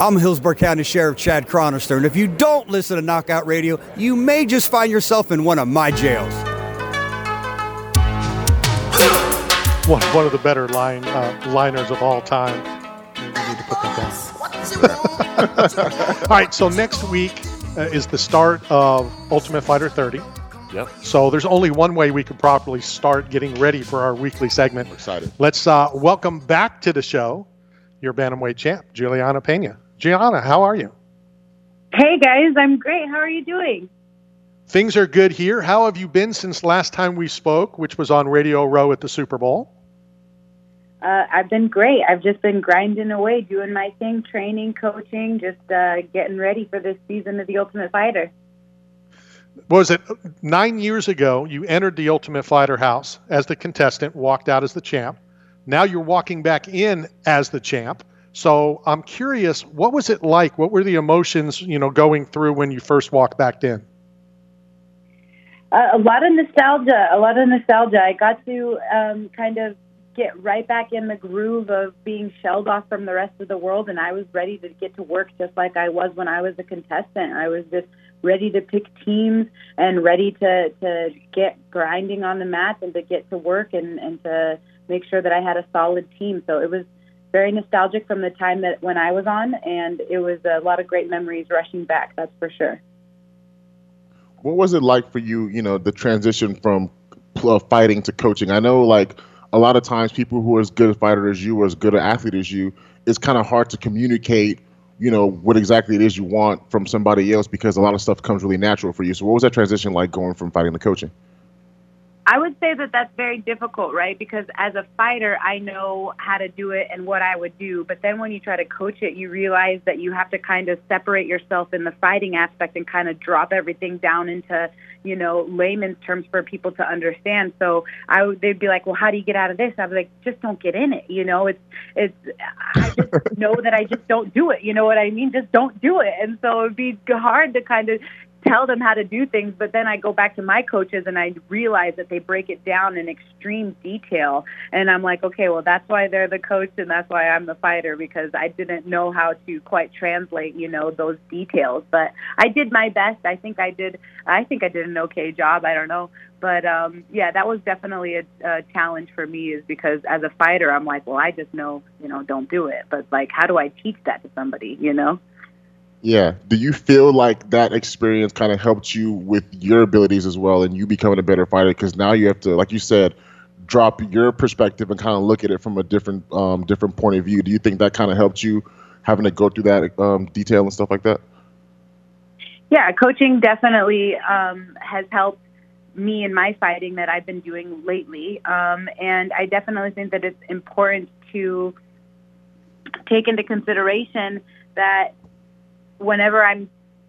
I'm Hillsborough County Sheriff Chad Chronister, and if you don't listen to Knockout Radio, you may just find yourself in one of my jails. One, one of the better line uh, liners of all time. We need to put that down. all right, so next week uh, is the start of Ultimate Fighter 30. Yep. So there's only one way we can properly start getting ready for our weekly segment. I'm excited. Let's uh, welcome back to the show your bantamweight champ, Juliana Pena. Gianna, how are you? Hey guys, I'm great. How are you doing? Things are good here. How have you been since last time we spoke, which was on Radio Row at the Super Bowl? Uh, I've been great. I've just been grinding away, doing my thing, training, coaching, just uh, getting ready for this season of The Ultimate Fighter. What was it nine years ago? You entered the Ultimate Fighter house as the contestant, walked out as the champ. Now you're walking back in as the champ. So I'm curious, what was it like? What were the emotions, you know, going through when you first walked back in? Uh, a lot of nostalgia. A lot of nostalgia. I got to um, kind of get right back in the groove of being shelled off from the rest of the world, and I was ready to get to work just like I was when I was a contestant. I was just ready to pick teams and ready to to get grinding on the mat and to get to work and and to make sure that I had a solid team. So it was very nostalgic from the time that when I was on, and it was a lot of great memories rushing back. That's for sure. What was it like for you? You know, the transition from uh, fighting to coaching. I know, like a lot of times, people who are as good a fighter as you, or as good an athlete as you, it's kind of hard to communicate. You know what exactly it is you want from somebody else because a lot of stuff comes really natural for you. So, what was that transition like going from fighting to coaching? I would say that that's very difficult, right? Because as a fighter, I know how to do it and what I would do. But then when you try to coach it, you realize that you have to kind of separate yourself in the fighting aspect and kind of drop everything down into, you know, layman's terms for people to understand. So I would, they'd be like, well, how do you get out of this? I was like, just don't get in it. You know, it's, it's, I just know that I just don't do it. You know what I mean? Just don't do it. And so it'd be hard to kind of tell them how to do things, but then I go back to my coaches and I realize that they break it down in extreme detail. And I'm like, okay, well, that's why they're the coach and that's why I'm the fighter because I didn't know how to quite translate, you know, those details. But I did my best. I think I did. I think I did an okay job. I don't know. But um, yeah, that was definitely a, a challenge for me is because as a fighter, I'm like, well, I just know, you know, don't do it. But like, how do I teach that to somebody, you know? Yeah. Do you feel like that experience kind of helped you with your abilities as well and you becoming a better fighter? Because now you have to, like you said, drop your perspective and kind of look at it from a different um, different point of view. Do you think that kind of helped you having to go through that um, detail and stuff like that? Yeah, coaching definitely um, has helped me in my fighting that I've been doing lately. Um, and I definitely think that it's important to take into consideration that whenever I'm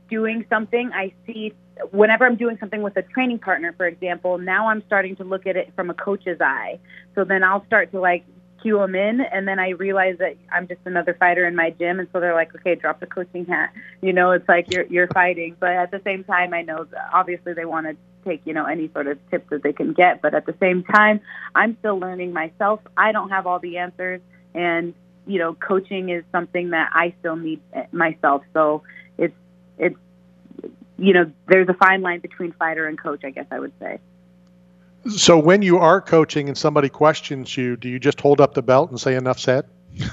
doing something, I see whenever I'm doing something with a training partner, for example, now I'm starting to look at it from a coach's eye. So then I'll start to like cue them in, and then I realize that I'm just another fighter in my gym, and so they're like, okay, drop the coaching hat. You know, it's like you're you're fighting, but at the same time, I know obviously they want to take you know any sort of tip that they can get, but at the same time, I'm still learning myself. I don't have all the answers, and you know, coaching is something that I still need myself. So it's it's you know, there's a fine line between fighter and coach, I guess I would say. So when you are coaching and somebody questions you, do you just hold up the belt and say enough said?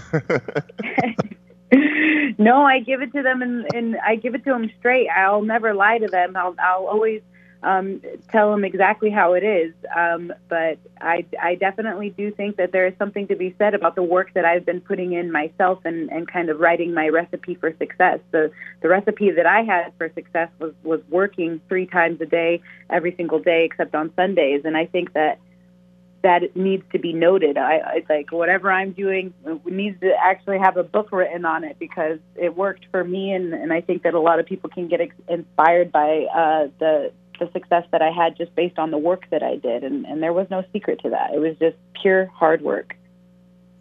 no, I give it to them and, and I give it to them straight. I'll never lie to them. I'll I'll always um, tell them exactly how it is. Um, but I, I definitely do think that there is something to be said about the work that I've been putting in myself and, and kind of writing my recipe for success. The, the recipe that I had for success was, was working three times a day, every single day except on Sundays. And I think that that needs to be noted. I, I like whatever I'm doing needs to actually have a book written on it because it worked for me, and, and I think that a lot of people can get ex- inspired by uh, the the success that I had just based on the work that I did. And, and there was no secret to that. It was just pure hard work.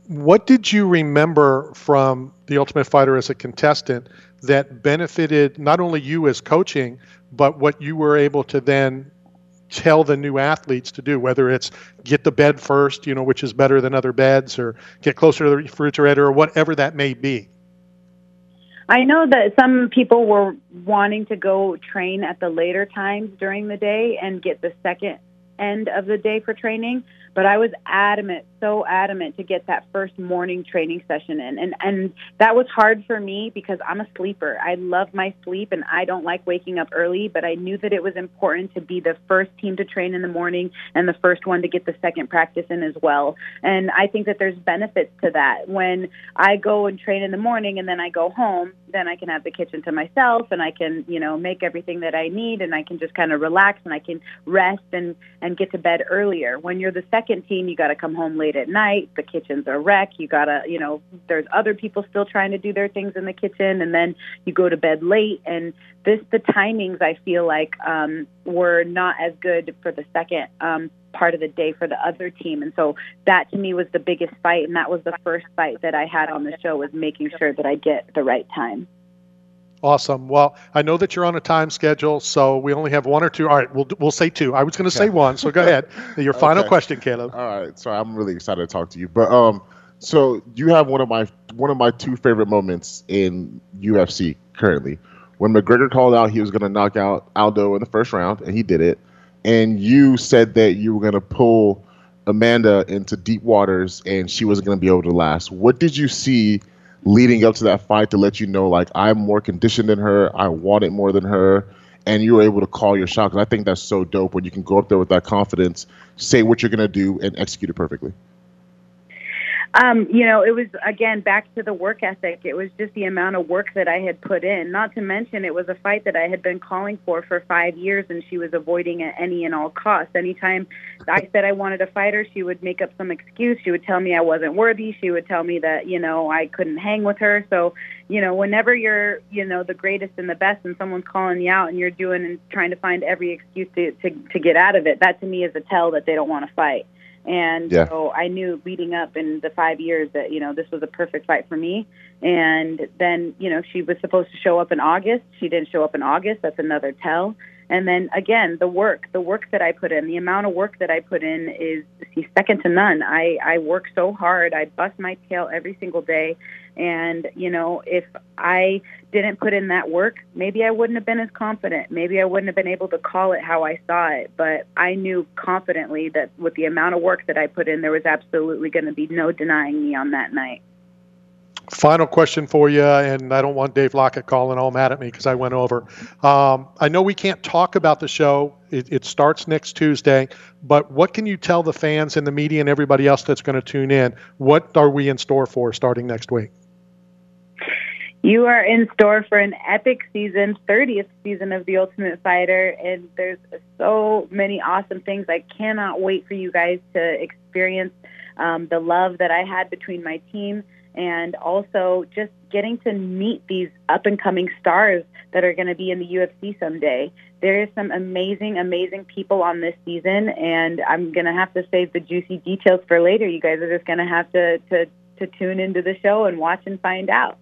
What did you remember from The Ultimate Fighter as a contestant that benefited not only you as coaching, but what you were able to then tell the new athletes to do, whether it's get the bed first, you know, which is better than other beds, or get closer to the refrigerator, or whatever that may be? I know that some people were wanting to go train at the later times during the day and get the second end of the day for training. But I was adamant, so adamant to get that first morning training session in. And and that was hard for me because I'm a sleeper. I love my sleep and I don't like waking up early, but I knew that it was important to be the first team to train in the morning and the first one to get the second practice in as well. And I think that there's benefits to that. When I go and train in the morning and then I go home, then I can have the kitchen to myself and I can, you know, make everything that I need and I can just kind of relax and I can rest and and get to bed earlier. When you're the second team, you got to come home late at night. The kitchen's a wreck. You got to, you know, there's other people still trying to do their things in the kitchen and then you go to bed late and this the timings I feel like um were not as good for the second um part of the day for the other team. And so that to me was the biggest fight. And that was the first fight that I had on the show was making sure that I get the right time. Awesome. Well, I know that you're on a time schedule, so we only have one or two. All right, we'll we'll say two. I was going to say one, so go ahead. Your final Okay. question, Caleb. All right, so I'm really excited to talk to you. But um, so you have one of my one of my two favorite moments in UFC currently, when McGregor called out he was going to knock out Aldo in the first round, and he did it. And you said that you were going to pull Amanda into deep waters, and she wasn't going to be able to last. What did you see leading up to that fight to let you know, like I'm more conditioned than her, I want it more than her, and you were able to call your shot? 'Cause I think that's so dope when you can go up there with that confidence, say what you're going to do, and execute it perfectly. Um, you know, it was again back to the work ethic. It was just the amount of work that I had put in. Not to mention, it was a fight that I had been calling for for five years, and she was avoiding at any and all costs. Anytime I said I wanted a fighter, she would make up some excuse. She would tell me I wasn't worthy. She would tell me that you know I couldn't hang with her. So, you know, whenever you're you know the greatest and the best, and someone's calling you out, and you're doing and trying to find every excuse to to, to get out of it, that to me is a tell that they don't want to fight. And Yeah. so I knew leading up in the five years that, you know, this was a perfect fight for me. And then, you know, she was supposed to show up in August. She didn't show up in August. That's another tell. And then again, the work, the work that I put in, the amount of work that I put in is second to none. I, I work so hard. I bust my tail every single day. And, you know, if I didn't put in that work, maybe I wouldn't have been as confident. Maybe I wouldn't have been able to call it how I saw it. But I knew confidently that with the amount of work that I put in, there was absolutely going to be no denying me on that night. Final question for you, and I don't want Dave Lockett calling all mad at me because I went over. Um, I know we can't talk about the show. It, it starts next Tuesday, but what can you tell the fans and the media and everybody else that's going to tune in? What are we in store for starting next week? You are in store for an epic season, 30th season of The Ultimate Fighter, and there's so many awesome things. I cannot wait for you guys to experience um, the love that I had between my team and also just getting to meet these up and coming stars that are going to be in the UFC someday. There is some amazing, amazing people on this season, and I'm going to have to save the juicy details for later. You guys are just going to have to, to, to tune into the show and watch and find out.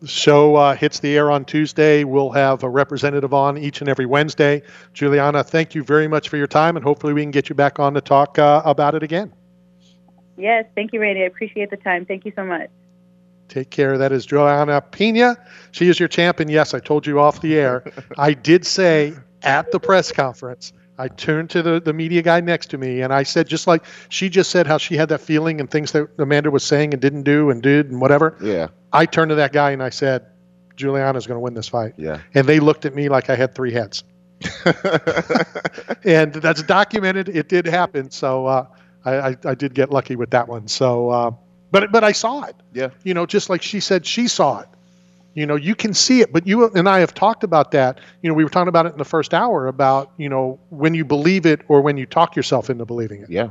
The show uh, hits the air on Tuesday. We'll have a representative on each and every Wednesday. Juliana, thank you very much for your time, and hopefully we can get you back on to talk uh, about it again. Yes, thank you, Randy. I appreciate the time. Thank you so much. Take care. That is Juliana Pena. She is your champion. Yes, I told you off the air. I did say at the press conference, I turned to the, the media guy next to me and I said, just like she just said how she had that feeling and things that Amanda was saying and didn't do and did and whatever. Yeah, I turned to that guy and I said, Juliana's going to win this fight. yeah. And they looked at me like I had three heads. and that's documented. It did happen. So uh, I, I, I did get lucky with that one. So, uh, but but I saw it. Yeah. You know, just like she said, she saw it. You know, you can see it, but you and I have talked about that. You know, we were talking about it in the first hour about you know when you believe it or when you talk yourself into believing it. Yeah.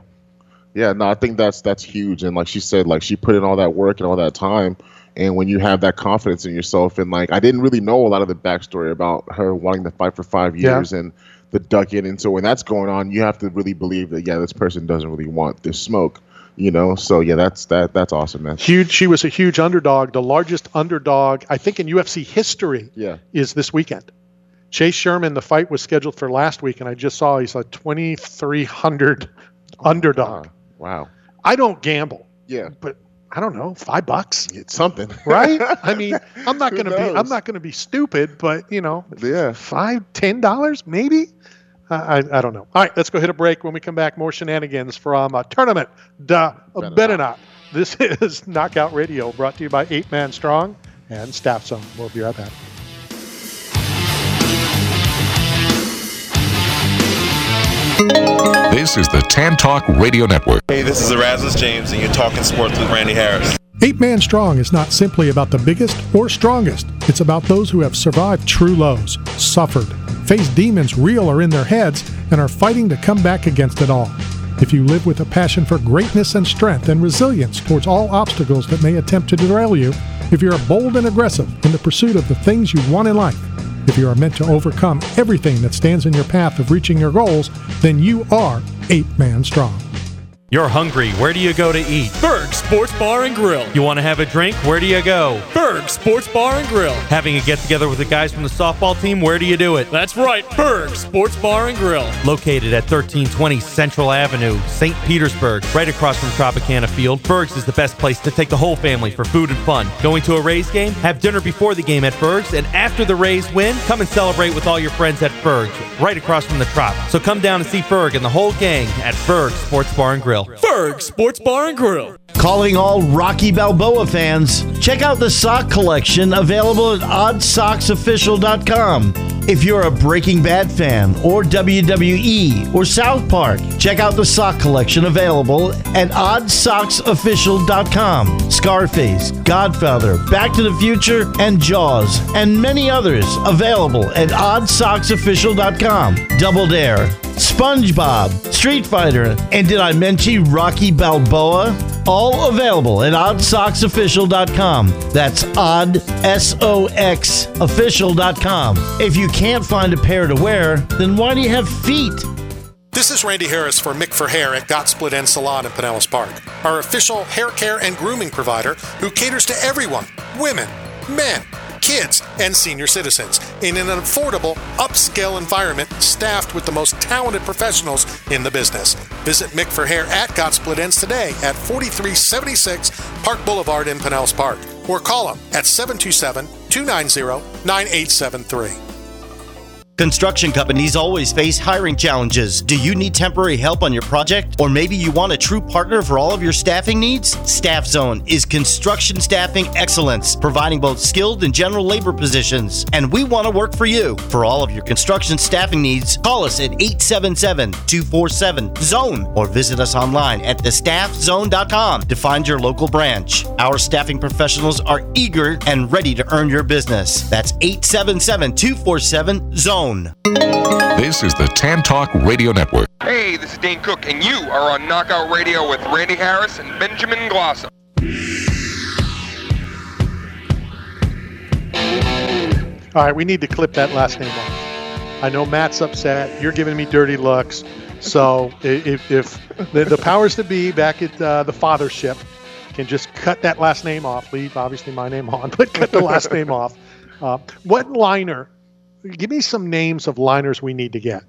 Yeah, no, I think that's that's huge. And like she said, like she put in all that work and all that time. And when you have that confidence in yourself, and like I didn't really know a lot of the backstory about her wanting to fight for five Yeah. years and the duck in. And so when that's going on, you have to really believe that yeah, this person doesn't really want this smoke, you know. So yeah, that's that that's awesome, man. Huge. She was a huge underdog, the largest underdog I think in UFC history. Yeah, is this weekend. Chase Sherman, the fight was scheduled for last week, and I just saw he's a 2,300 underdog. Ah, wow. I don't gamble, Yeah, but I don't know, five bucks, It's something, right? I mean, I'm not going to be, I'm not going to be stupid, but you know, yeah. five, ten dollars, maybe. I, I, I don't know. All right, let's go hit a break. When we come back, more shenanigans from uh, Tournament Better Benenot. This is Knockout Radio, brought to you by Eight Man Strong and Staff Zone. We'll be right back. This is the Tan Talk Radio Network. Hey, this is Erasmus James, and you're talking sports with Randy Harris. Eight Man Strong is not simply about the biggest or strongest. It's about those who have survived true lows, suffered, faced demons real or in their heads, and are fighting to come back against it all. If you live with a passion for greatness and strength and resilience towards all obstacles that may attempt to derail you, if you are bold and aggressive in the pursuit of the things you want in life, if you are meant to overcome everything that stands in your path of reaching your goals, then you are Eight Man Strong. You're hungry. Where do you go to eat? Ferg Sports Bar and Grill. You want to have a drink? Where do you go? Ferg Sports Bar and Grill. Having a get together with the guys from the softball team? Where do you do it? That's right, Ferg Sports Bar and Grill. Located at 1320 Central Avenue, St. Petersburg, right across from Tropicana Field, Ferg's is the best place to take the whole family for food and fun. Going to a Rays game? Have dinner before the game at Ferg's, and after the Rays win, come and celebrate with all your friends at Ferg's, right across from the Trop. So come down and see Ferg and the whole gang at Ferg Sports Bar and Grill. Ferg Sports Bar and Grill. Calling all Rocky Balboa fans, check out the sock collection available at oddsocksofficial.com. If you're a Breaking Bad fan or WWE or South Park, check out the sock collection available at oddsocksofficial.com. Scarface, Godfather, Back to the Future, and Jaws, and many others available at oddsocksofficial.com. Double Dare, SpongeBob, Street Fighter, and did I mention Rocky Balboa? All available at oddsocksofficial.com. That's odd, S-O-X, official.com. If you can't find a pair to wear, then why do you have feet? This is Randy Harris for Mick for Hair at Got Split End Salon in Pinellas Park, our official hair care and grooming provider who caters to everyone women, men, kids, and senior citizens in an affordable, upscale environment staffed with the most talented professionals in the business. Visit Mick for Hair at Got Split Ends today at 4376 Park Boulevard in Pinellas Park or call them at 727 290 9873. Construction companies always face hiring challenges. Do you need temporary help on your project? Or maybe you want a true partner for all of your staffing needs? Staff Zone is construction staffing excellence, providing both skilled and general labor positions. And we want to work for you. For all of your construction staffing needs, call us at 877 247 ZONE or visit us online at thestaffzone.com to find your local branch. Our staffing professionals are eager and ready to earn your business. That's 877 247 ZONE. This is the Tan Talk Radio Network. Hey, this is Dane Cook, and you are on Knockout Radio with Randy Harris and Benjamin Glosser. All right, we need to clip that last name off. I know Matt's upset. You're giving me dirty looks. So if, if the, the powers to be back at uh, the fathership can just cut that last name off, leave obviously my name on, but cut the last name off. Uh, what liner? Give me some names of liners we need to get.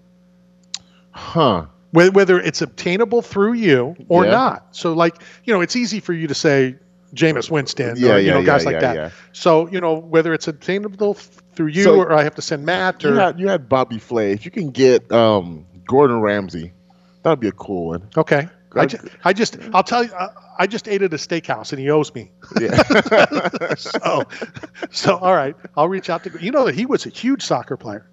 Huh. Whether, it's obtainable through you or Yeah. not. So, like, you know, it's easy for you to say Jameis Winston Yeah, or, you yeah, know, yeah, guys like that. So, you know, whether it's obtainable through you So- or I have to send Matt or. You had you had Bobby Flay. If you can get um, Gordon Ramsay, that would be a cool one. Okay. I, Uh, ju- I just, I'll tell you, I just ate at a steakhouse and he owes me. Yeah. so, so, all right. I'll reach out to, you know, that he was a huge soccer player.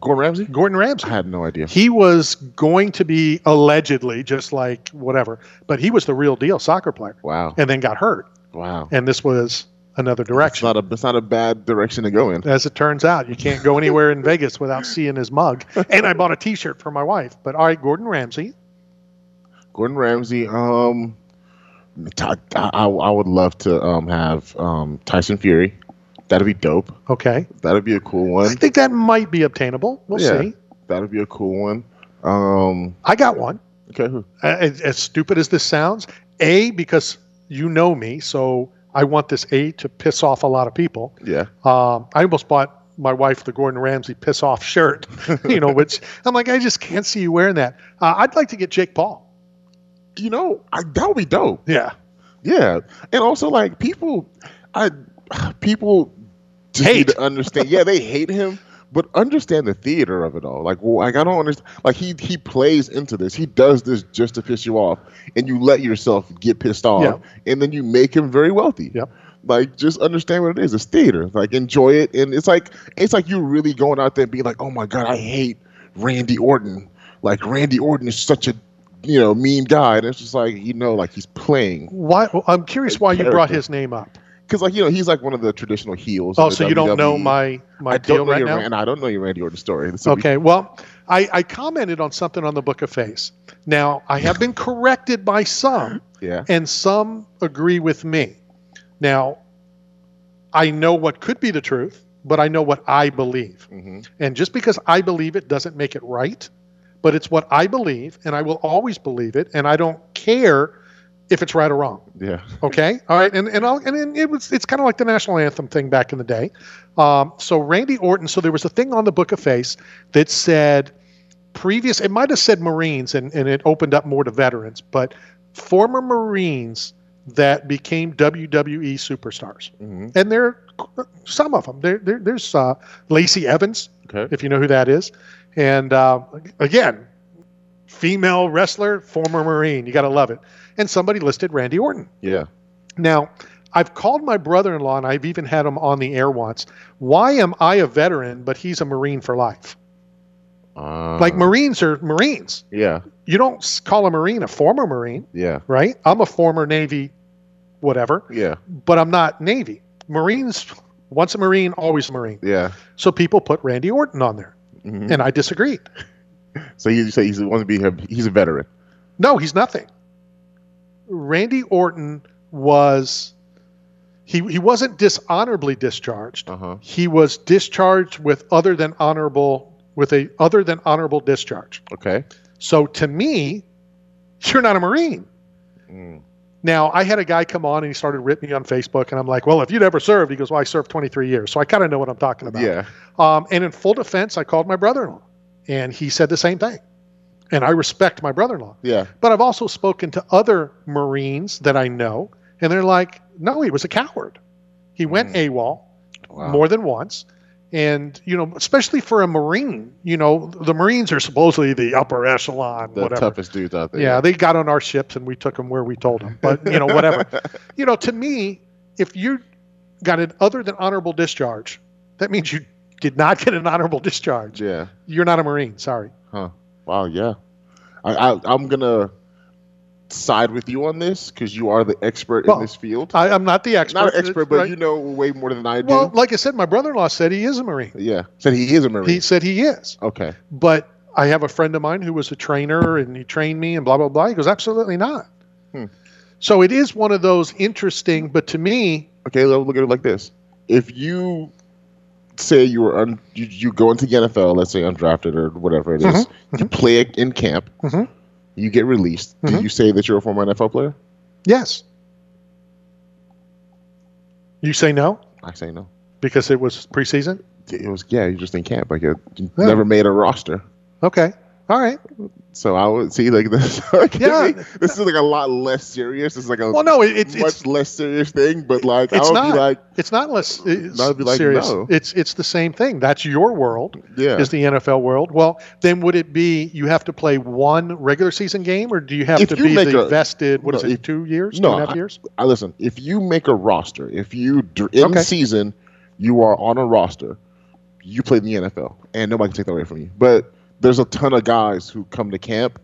Gordon Ramsay? Gordon Ramsay. I had no idea. He was going to be allegedly just like whatever, but he was the real deal soccer player Wow. and then got hurt. Wow. And this was another It's direction. not a it's not a bad direction to go in. As it turns out, you can't go anywhere in Vegas without seeing his mug. And I bought a T-shirt for my wife. But all right, Gordon Ramsay. Gordon Ramsay. Um, I, I, I would love to um have um Tyson Fury. That'd be dope. Okay, That'd be a cool one. I think that might be obtainable. We'll Yeah. see. That'd be a cool one. Um, I got one. okay. Who? As, as stupid as this sounds, a because you know me, so I want this a to piss off a lot of people. Yeah. Um, I almost bought my wife the Gordon Ramsay piss off shirt, you know, which I'm like, I just can't see you wearing that. Uh, I'd like to get Jake Paul. You know, I, that would be dope. Yeah, Yeah, and also like people, I people just need to understand. Yeah, they hate him, but understand the theater of it all. Like, well, like I don't understand. Like he he plays into this. He does this just to piss you off, and you let yourself get pissed off, Yeah. and then you make him very wealthy. Yep. Like, just understand what it is. It's theater. Like, enjoy it, and it's like it's like you really going out there and being like, oh my god, I hate Randy Orton. Like Randy Orton is such a you know mean guy, and it's just like you know, like he's playing Why? I'm curious why you brought his name up. because like you know he's like one of the traditional heels. Oh, so you don't know my my I deal don't know right your now? Ran- I don't know your Randy Orton story. So we- Okay, well, I, I commented on something on the Book of Face. Now, I have been corrected by some, yeah. and some agree with me. Now, I know what could be the truth, but I know what I believe. Mm-hmm. And just because I believe it doesn't make it right, but it's what I believe, and I will always believe it, and I don't care if it's right or wrong. Yeah. Okay. All right. And and I'll, and it was it's kind of like the national anthem thing back in the day. Um, so Randy Orton. So there was a thing on the Book of Face that said previous. It might have said Marines, and and it opened up more to veterans, but former Marines that became WWE superstars. Mm-hmm. And there, are some of them. There, there there's uh, Lacey Evans, Okay. if you know who that is, and uh, again, female wrestler, former Marine. You got to love it. And somebody listed Randy Orton. Yeah. Now, I've called my brother-in-law, and I've even had him on the air once. Why am I a veteran, but he's a Marine for life? Uh, like Marines are Marines. Yeah. You don't call a Marine a former Marine, Yeah. right? I'm a former Navy, whatever, Yeah. but I'm not Navy. Marines, once a Marine, always a Marine. Yeah. So people put Randy Orton on there, Mhm. and I disagreed. So you say he's want to be a, he's a veteran. No, he's nothing. Randy Orton was he he wasn't dishonorably discharged. Uh-huh. He was discharged with other than honorable with a other than honorable discharge. Okay. So to me, you're not a Marine. Mm. Now I had a guy come on and he started ripping me on Facebook, and I'm like, "Well, if you'd ever served," he goes, "Well, I served 23 years, so I kind of know what I'm talking about." Yeah. Um, and in full defense, I called my brother-in-law, and he said the same thing. And I respect my brother-in-law. Yeah. But I've also spoken to other Marines that I know, and they're like, no, he was a coward. He went AWOL Mm. Wow. more than once. And, you know, especially for a Marine, you know, the Marines are supposedly the upper echelon, The whatever. toughest dudes out there. Yeah, they got on our ships and we took them where we told them. But, you know, whatever. you know, to me, if you got an other than honorable discharge, that means you did not get an honorable discharge. Yeah. You're not a Marine. Sorry. Huh. Wow. Yeah. I, I I'm gonna side with you on this because you are the expert Well, in this field. I, I'm not the expert. Not an expert, but right? you know way more than I do. Well, like I said, my brother-in-law said he is a Marine. yeah. Said he is a marine. He said he is. okay. But I have a friend of mine who was a trainer and he trained me and blah blah blah. He goes, absolutely not. Hmm. So it is one of those interesting, but to me, Okay. Let's look at it like this: If you say you were un, you, you go into the NFL, let's say undrafted or whatever it is, Mm-hmm. you play in camp, Mhm. You get released. Do Mhm. you say that you're a former NFL player? yes. You say no I say no. because it was preseason. It was yeah, you're just in camp. Like you you Yeah. never made a roster. Okay, all right. So I would see like this. okay, Yeah. this is like a lot less serious. It's like a Well, no, it, it's much it's less serious thing. But like I it's would not be like, it's not less it's I would be like, serious. no. It's it's the same thing. That's your world. yeah, Is the NFL world? Well, then would it be you have to play one regular season game, or do you have If to you be the a- vested? What is no, it? if- two years? no, two and a half years? I listen. If you make a roster, if you in Okay. season you are on a roster, you play in the NFL, and nobody can take that away from you. But there's a ton of guys who come to camp.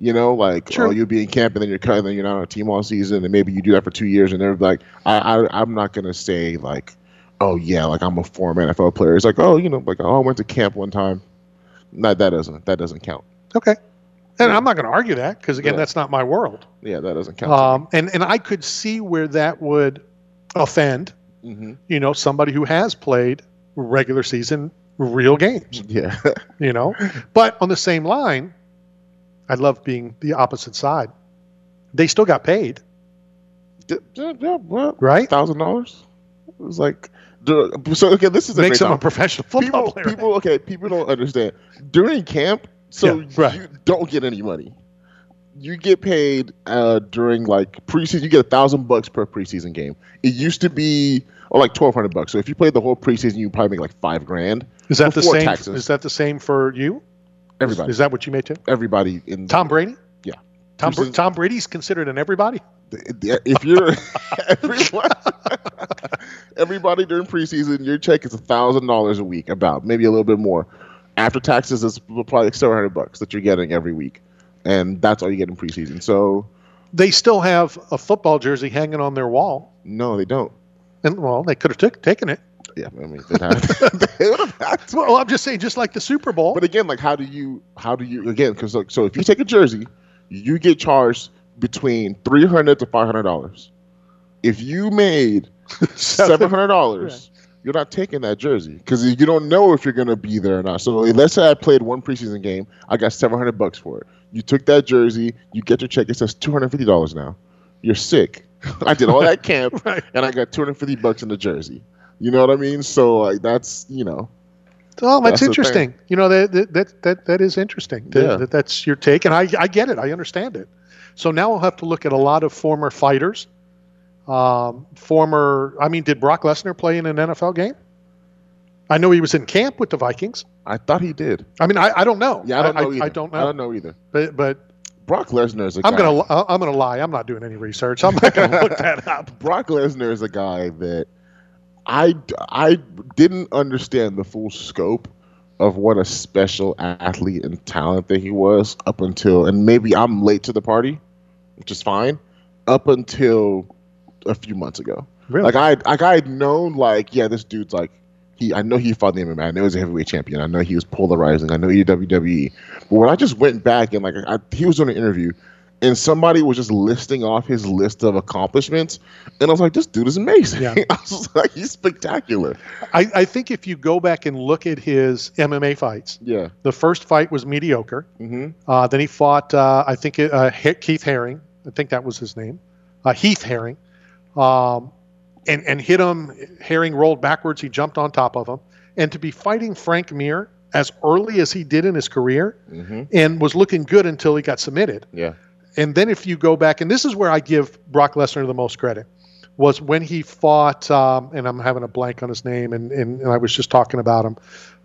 You know, like True. oh, you'll be in camp and then you're cut, and then you're not on a team all season, and maybe you do that for two years, and they're like, I, I I'm not gonna say like, oh yeah, like I'm a former NFL player. It's like, oh, you know, like oh, I went to camp one time. No, that doesn't that doesn't count. Okay. And I'm not going to argue that because again, Yeah. that's not my world. Yeah, that doesn't count. Um, and and I could see where that would offend, hmm you know, somebody who has played regular season real games, Yeah, you know. but on the same line, I love being the opposite side. They still got paid, yeah, yeah, right? thousand dollars. It was like so. Okay, this is a Makes them a professional football people. player. People. Okay, people don't understand during camp. So Yeah, right. you don't get any money. you get paid uh, during like preseason. You get a thousand bucks per preseason game. It used to be or like twelve hundred bucks. So if you played the whole preseason, you probably make like five grand. Is that the same? Taxes. Is that the same for you? Everybody. Is, is that what you made too? Everybody in Tom Brady. Yeah. Tom, Br- Tom Brady's considered an everybody. If you're everyone, everybody during preseason, your check is a thousand dollars a week, about maybe a little bit more. After taxes, it's probably like seven hundred bucks that you're getting every week, and that's all you get in preseason. So They still have a football jersey hanging on their wall, no, they don't. And well, they could have took, taken it. Yeah, I mean, they'd have, they would have had. Well, I'm just saying, just like the Super Bowl. But again, like, how do you, how do you, again, because like, so if you take a jersey, you get charged between three hundred to five hundred dollars. If you made seven hundred dollars, you're not taking that jersey because you don't know if you're gonna be there or not. So let's say I played one preseason game, I got seven hundred bucks for it. You took that jersey, you get your check. It says two hundred fifty dollars now. You're sick. I did all that camp, and I got two hundred fifty bucks in the jersey. You know what I mean? So like that's you know. Oh, that's, That's interesting. You know that that that that, that is interesting. That, Yeah. that- that's your take, and I I get it. I understand it. So now we'll have to look at a lot of former fighters. Um, former, I mean, did Brock Lesnar play in an NFL game? I know he was in camp with the Vikings. I thought he did. I mean, I, I don't know. Yeah, I don't know I, either. I don't know. I don't know either. But but Brock Lesnar is a I'm guy. gonna uh, I'm gonna lie. I'm not doing any research. I'm not gonna look that up. Brock Lesnar is a guy that I I didn't understand the full scope of what a special athlete and talent that he was up until and maybe I'm late to the party, which is fine, up until a few months ago. Really? Like I like I had known like yeah this dude's like he I know he fought the MMA. I know he was a heavyweight champion. I know he was polarizing. I know he did WWE. But when I just went back and like I, he was doing an interview and somebody was just listing off his list of accomplishments and I was like this dude is amazing. Yeah. I was like he's spectacular. I, I think if you go back and look at his MMA fights, Yeah. the first fight was mediocre. Mhm. Uh, then he fought, uh, I think, uh, Keith Herring. I think that was his name, uh, Heath Herring. um, and and hit him. Herring rolled backwards. He jumped on top of him, and to be fighting Frank Mir as early as he did in his career, Mhm. and was looking good until he got submitted. Yeah. And then if you go back, and this is where I give Brock Lesnar the most credit, was when he fought, um, and I'm having a blank on his name, and, and, and I was just talking about him.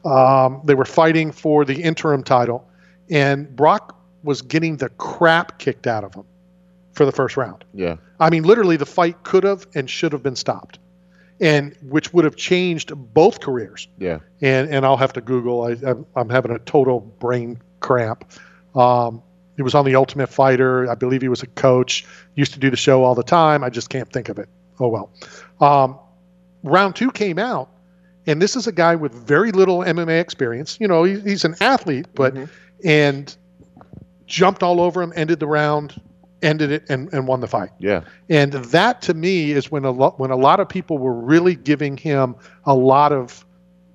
Um, they were fighting for the interim title, and Brock was getting the crap kicked out of him for the first round. Yeah. I mean, literally, the fight could have and should have been stopped, and which would have changed both careers Yeah. and and I'll have to Google. I, I'm, I'm having a total brain cramp. Um, he was on the Ultimate Fighter. I believe he was a coach. Used to do the show all the time. I just can't think of it. Oh well. Um, round two came out, and this is a guy with very little MMA experience. You know, he, he's an athlete, but and jumped all over him, ended the round, ended it, and, and won the fight. Yeah. And that to me is when a lot when a lot of people were really giving him a lot of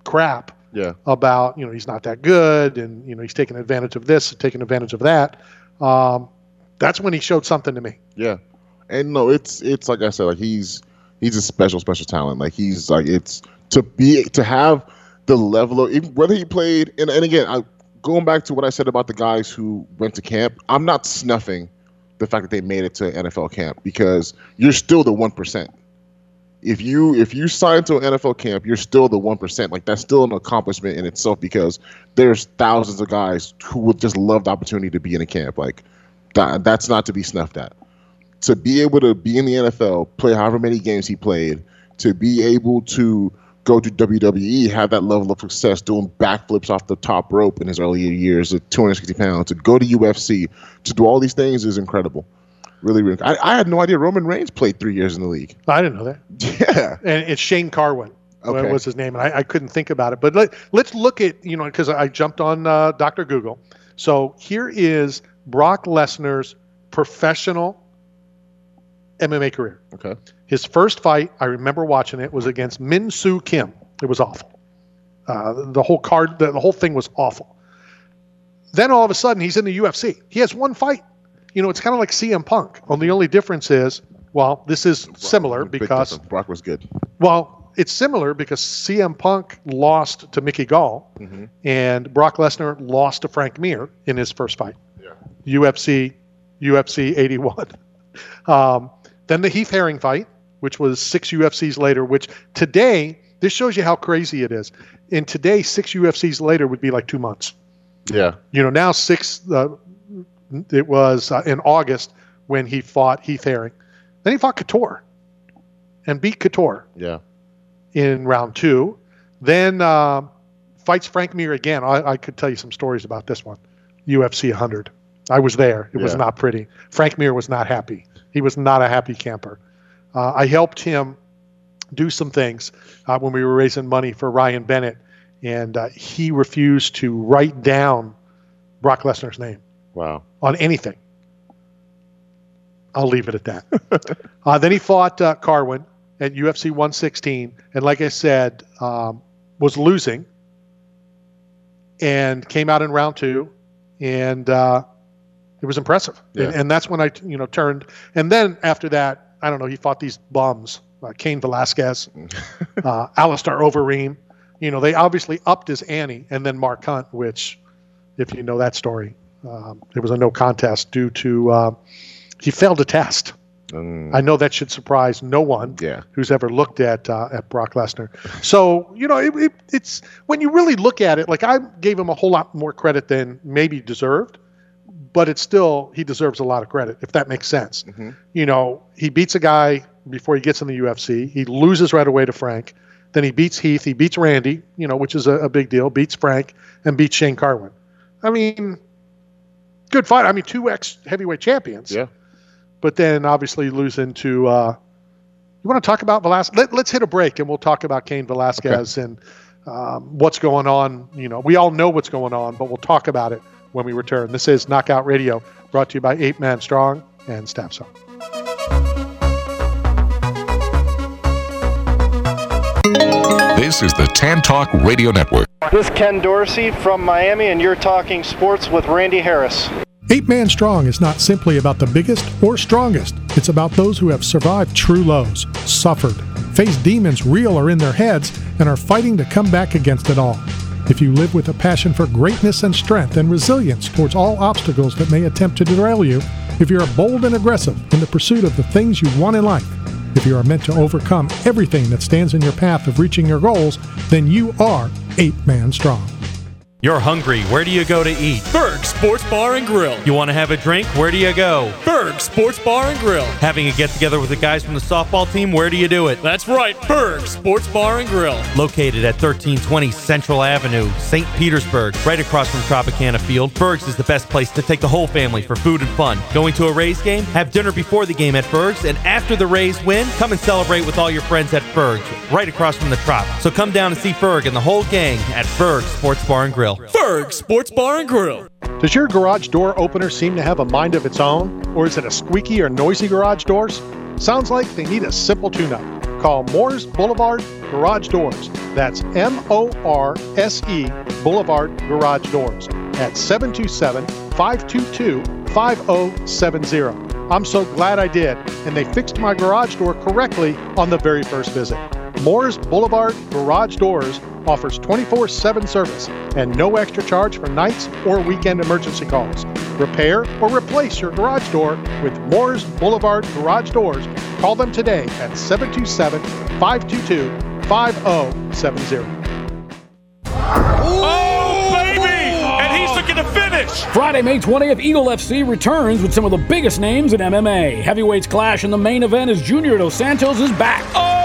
crap Yeah. about you know he's not that good and you know he's taking advantage of this, taking advantage of that. Um, that's when he showed something to me. Yeah, and no, it's it's like I said, like he's he's a special special talent. Like he's like it's to be to have the level of even whether he played and and again, I, going back to what I said about the guys who went to camp, I'm not snuffing the fact that they made it to NFL camp because you're still the one percent. If you if you sign to an NFL camp, you're still the one percent. Like that's still an accomplishment in itself because there's thousands of guys who would just love the opportunity to be in a camp. Like that, that's not to be snuffed at. To be able to be in the NFL, play however many games he played, to be able to go to WWE, have that level of success, doing backflips off the top rope in his earlier years at 260 pounds, to go to UFC, to do all these things is incredible. Really, really. I, I had no idea Roman Reigns played three years in the league. I didn't know that. Yeah. And it's Shane Carwin. Okay. was his name, and I, I couldn't think about it. But let, let's look at you know because I jumped on uh, Doctor Google. So here is Brock Lesnar's professional MMA career. Okay. His first fight, I remember watching it, was against Min Soo Kim. It was awful. Uh, the whole card, the, the whole thing was awful. Then all of a sudden, he's in the UFC. He has one fight. You know, it's kind of like CM Punk. Only the only difference is, well, this is similar because difference. Brock was good. well, it's similar because CM Punk lost to Mickey Gall, and Brock Lesnar lost to Frank Mir in his first fight. Yeah. UFC UFC 81. Um, then the Heath Herring fight, which was six UFCs later, which today, this shows you how crazy it is. In today, six UFCs later would be like two months. Yeah. You know, now six, uh, it was uh, in August when he fought Heath Herring. Then he fought Couture and beat Couture Yeah. in round two. Then uh, fights Frank Mir again. I, I could tell you some stories about this one. UFC 100. I was there. It was not pretty. Frank Mir was not happy. He was not a happy camper. Uh, I helped him do some things uh, when we were raising money for Ryan Bennett, and uh, he refused to write down Brock Lesnar's name Wow. on anything. I'll leave it at that. uh, then he fought uh, Carwin at UFC 116, and like I said, um, was losing, and came out in round two, and uh, it was impressive. Yeah. And, and that's when I, you know, turned. And then after that, I don't know. He fought these bums, uh, Cain Velasquez, uh, Alistair Overeem. You know, they obviously upped his ante, and then Mark Hunt, which, if you know that story, um, it was a no contest due to uh, he failed a test. I know that should surprise no one Mm. Yeah. who's ever looked at uh, at Brock Lesnar. So you know, it, it, it's when you really look at it. Like I gave him a whole lot more credit than maybe deserved, but it's still he deserves a lot of credit if that makes sense. You know, he beats a guy before he gets in the UFC. He loses right away to Frank. Then he beats Heath. He beats Randy. You know, which is a, a big deal. Beats Frank and beats Shane Carwin. I mean, good fight. I mean, two ex heavyweight champions. Yeah. But then obviously losing to. Uh, you want to talk about Velasquez? Let, let's hit a break and we'll talk about Cain Velasquez and um, what's going on. You know, we all know what's going on, but we'll talk about it when we return. This is Knockout Radio, brought to you by Eight Man Strong and Staff Zone. This is the Tan Talk Radio Network. This is Ken Dorsey from Miami, and you're talking sports with Randy Harris. Eight Man Strong is not simply about the biggest or strongest. It's about those who have survived true lows, suffered, faced demons real or in their heads, and are fighting to come back against it all. If you live with a passion for greatness and strength and resilience towards all obstacles that may attempt to derail you, if you are bold and aggressive in the pursuit of the things you want in life, if you are meant to overcome everything that stands in your path of reaching your goals, then you are Eight Man Strong. You're hungry. Where do you go to eat? Ferg Sports Bar and Grill. You want to have a drink? Where do you go? Ferg Sports Bar and Grill. Having a get together with the guys from the softball team? Where do you do it? That's right, Ferg Sports Bar and Grill. Located at 1320 Central Avenue, St. Petersburg, right across from Tropicana Field. Ferg's is the best place to take the whole family for food and fun. Going to a Rays game? Have dinner before the game at Ferg's, and after the Rays win, come and celebrate with all your friends at Ferg's, right across from the Trop. So come down and see Ferg and the whole gang at Ferg Sports Bar and Grill. Ferg Sports Bar and Grill. Does your garage door opener seem to have a mind of its own? Or is it a squeaky or noisy garage doors? Sounds like they need a simple tune up. Call Morse Boulevard Garage Doors. That's M O R S E Boulevard Garage Doors at 727 522 5070. I'm so glad I did, and they fixed my garage door correctly on the very first visit. Morse Boulevard Garage Doors offers 24 7 service and no extra charge for nights or weekend emergency calls. Repair or replace your garage door with Morse Boulevard Garage Doors. Call them today at 727 522 5070. Oh, oh baby! And he's looking to finish. Friday, May 20th, Eagle FC returns with some of the biggest names in MMA. Heavyweights clash in the main event as Junior Dos Santos is back. Oh, my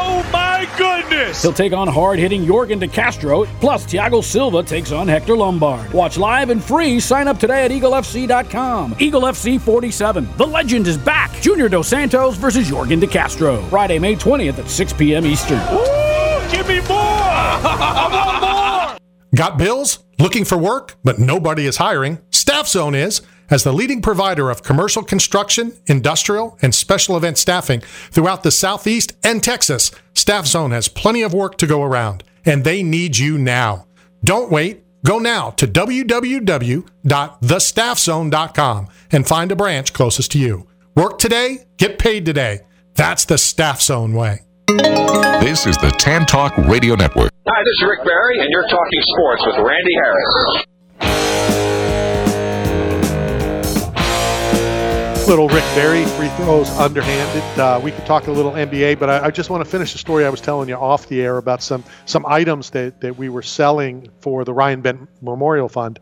goodness! He'll take on hard-hitting Yorgan De Castro, plus Thiago Silva takes on Hector Lombard. Watch live and free. Sign up today at EagleFC.com. Eagle FC 47. The legend is back. Junior Dos Santos versus Yorgan De Castro. Friday, May 20th at 6 p.m. Eastern. Ooh, give me more! I want more! Got bills? Looking for work, but nobody is hiring? Staff Zone is. As the leading provider of commercial construction, industrial, and special event staffing throughout the Southeast and Texas, Staff Zone has plenty of work to go around, and they need you now. Don't wait. Go now to www.thestaffzone.com and find a branch closest to you. Work today, get paid today. That's the Staff Zone way. This is the Tan Talk Radio Network. Hi, this is Rick Barry, and you're talking sports with Randy Harris. Little Rick Barry free throws underhanded. Uh, we could talk a little NBA, but I, I just want to finish the story I was telling you off the air about some some items that, that we were selling for the Ryan Bent Memorial Fund.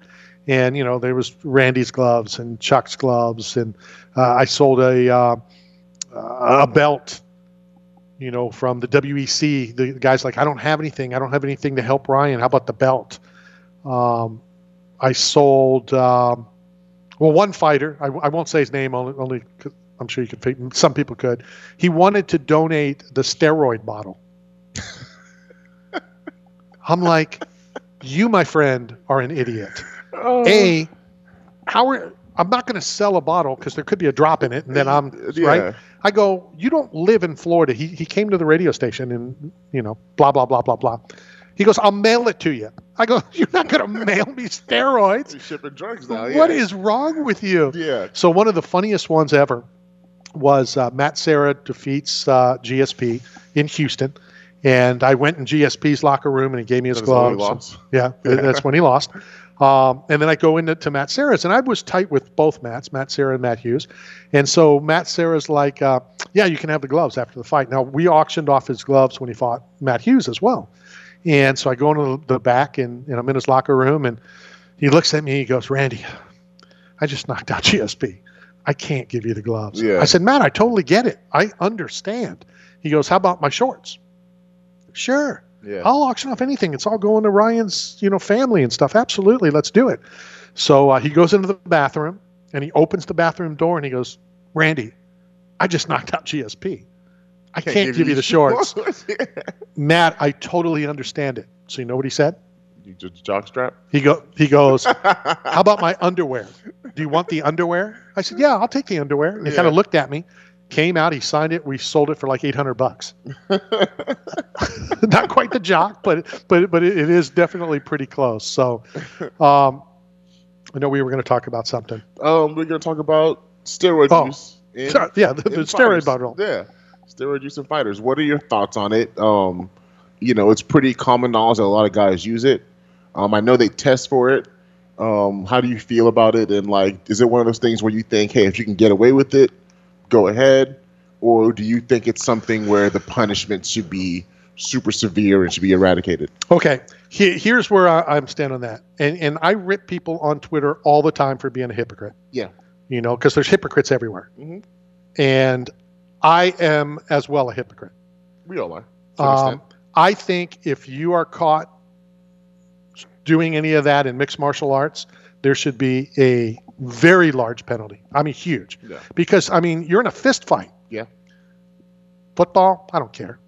And you know there was Randy's gloves and Chuck's gloves, and uh, I sold a uh, a belt you know, from the WEC. The guy's like, I don't have anything. I don't have anything to help Ryan. How about the belt? Um, I sold, um, well, one fighter, I, I, won't say his name only, only I'm sure you could, some people could. He wanted to donate the steroid bottle. I'm like, you, my friend, are an idiot. Oh. A, how are, I'm not going to sell a bottle because there could be a drop in it, and then I'm yeah. right. I go, you don't live in Florida. He he came to the radio station and you know blah blah blah blah blah. He goes, I'll mail it to you. I go, you're not going to mail me steroids. You're shipping drugs now. Yeah. What is wrong with you? Yeah. So one of the funniest ones ever was uh, Matt Serra defeats uh, GSP in Houston. And I went in GSP's locker room and he gave me his that's gloves. Yeah, that's when he lost. Um, and then I go into to Matt Serra's, and I was tight with both Matts, Matt Serra and Matt Hughes. And so Matt Serra's like, uh, yeah, you can have the gloves after the fight. Now, we auctioned off his gloves when he fought Matt Hughes as well. And so I go into the back, and, and I'm in his locker room, and he looks at me, he goes, Randy, I just knocked out GSP. I can't give you the gloves. Yeah. I said, Matt, I totally get it. I understand. He goes, How about my shorts? Sure. Yeah. I'll auction off anything. It's all going to Ryan's, you know, family and stuff. Absolutely, let's do it. So uh, he goes into the bathroom and he opens the bathroom door and he goes, Randy, I just knocked out GSP. I can't, can't give, you the shorts. Matt, I totally understand it. So you know what he said? You just jockstrap. He go. He goes. How about my underwear? Do you want the underwear? I said, Yeah, I'll take the underwear. And he yeah. kind of looked at me came out, he signed it. We sold it for like 800 bucks. Not quite the jock, but but but it, it is definitely pretty close. So, um, I know we were going to talk about something. Um, we're going to talk about steroid oh, use. In, yeah, the, the steroid bottle. Yeah, steroid use in fighters. What are your thoughts on it? Um, you know, it's pretty common knowledge that a lot of guys use it. Um, I know they test for it. Um, how do you feel about it? And like, is it one of those things where you think, hey, if you can get away with it, go ahead, or do you think it's something where the punishment should be super severe and should be eradicated? Okay, here's where I, am standing on that, and and I rip people on Twitter all the time for being a hypocrite. Yeah, you know, because there's hypocrites everywhere, mm-hmm. and I am as well a hypocrite. We all are. Um, I think if you are caught doing any of that in mixed martial arts, there should be a very large penalty. I mean, huge. Yeah. Because I mean, you're in a fist fight. Yeah. Football, I don't care.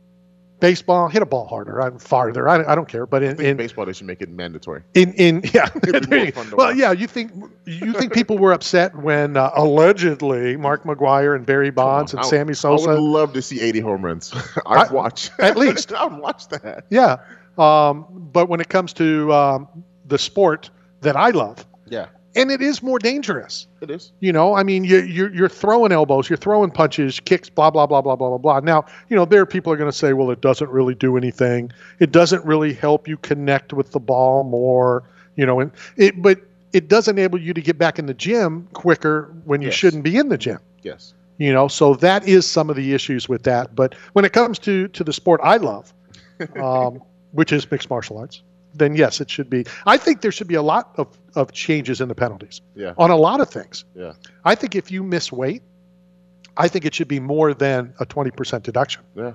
Baseball, hit a ball harder, I'm farther. I, I don't care. But in, in baseball, they should make it mandatory. In in yeah. well, watch. yeah. You think you think people were upset when uh, allegedly Mark McGwire and Barry Bonds and I, Sammy Sosa? I would love to see 80 home runs. I'd I, watch at least. I'd watch that. Yeah. Um, but when it comes to um, the sport that I love, yeah, and it is more dangerous. It is. You know, I mean, you, you're you're throwing elbows, you're throwing punches, kicks, blah blah blah blah blah blah blah. Now, you know, there people are going to say, well, it doesn't really do anything. It doesn't really help you connect with the ball more. You know, and it, but it does enable you to get back in the gym quicker when you yes. shouldn't be in the gym. Yes. You know, so that is some of the issues with that. But when it comes to to the sport I love, um, which is mixed martial arts, then yes, it should be. I think there should be a lot of, of changes in the penalties. Yeah. On a lot of things. Yeah. I think if you miss weight, I think it should be more than a twenty percent deduction. Yeah.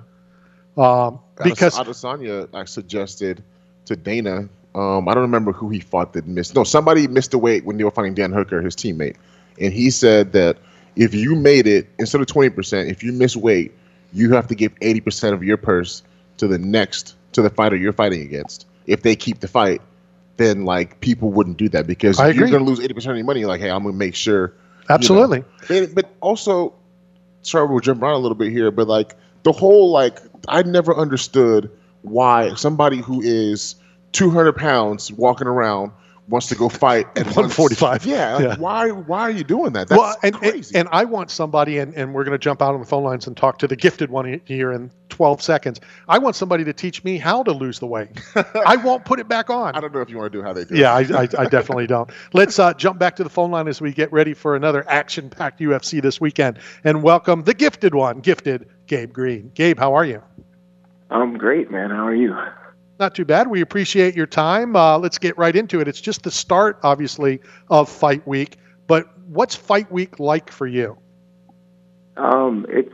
Um, because Adesanya, I suggested to Dana. Um, I don't remember who he fought that missed. No, somebody missed the weight when they were fighting Dan Hooker, his teammate, and he said that if you made it instead of twenty percent, if you miss weight, you have to give eighty percent of your purse to the next to the fighter you're fighting against if they keep the fight, then like people wouldn't do that because you're going to lose eighty percent of your money. Like, hey, I'm going to make sure. Absolutely. You know. but also, sorry, we'll jump around a little bit here, but like the whole like I never understood why somebody who is 200 pounds walking around wants to go fight at 145. Yeah, yeah. Why? Why are you doing that? That's well, and, crazy. And, and, I want somebody, and, and we're going to jump out on the phone lines and talk to the gifted one here in 12 seconds. I want somebody to teach me how to lose the weight. I won't put it back on. I don't know if you want to do how they do. Yeah, I. I, I definitely don't. Let's uh, jump back to the phone line as we get ready for another action-packed UFC this weekend, and welcome the gifted one, gifted Gabe Green. Gabe, how are you? I'm great, man. How are you? Not too bad. We appreciate your time. Uh, let's get right into it. It's just the start, obviously, of Fight Week. But what's Fight Week like for you? Um, it's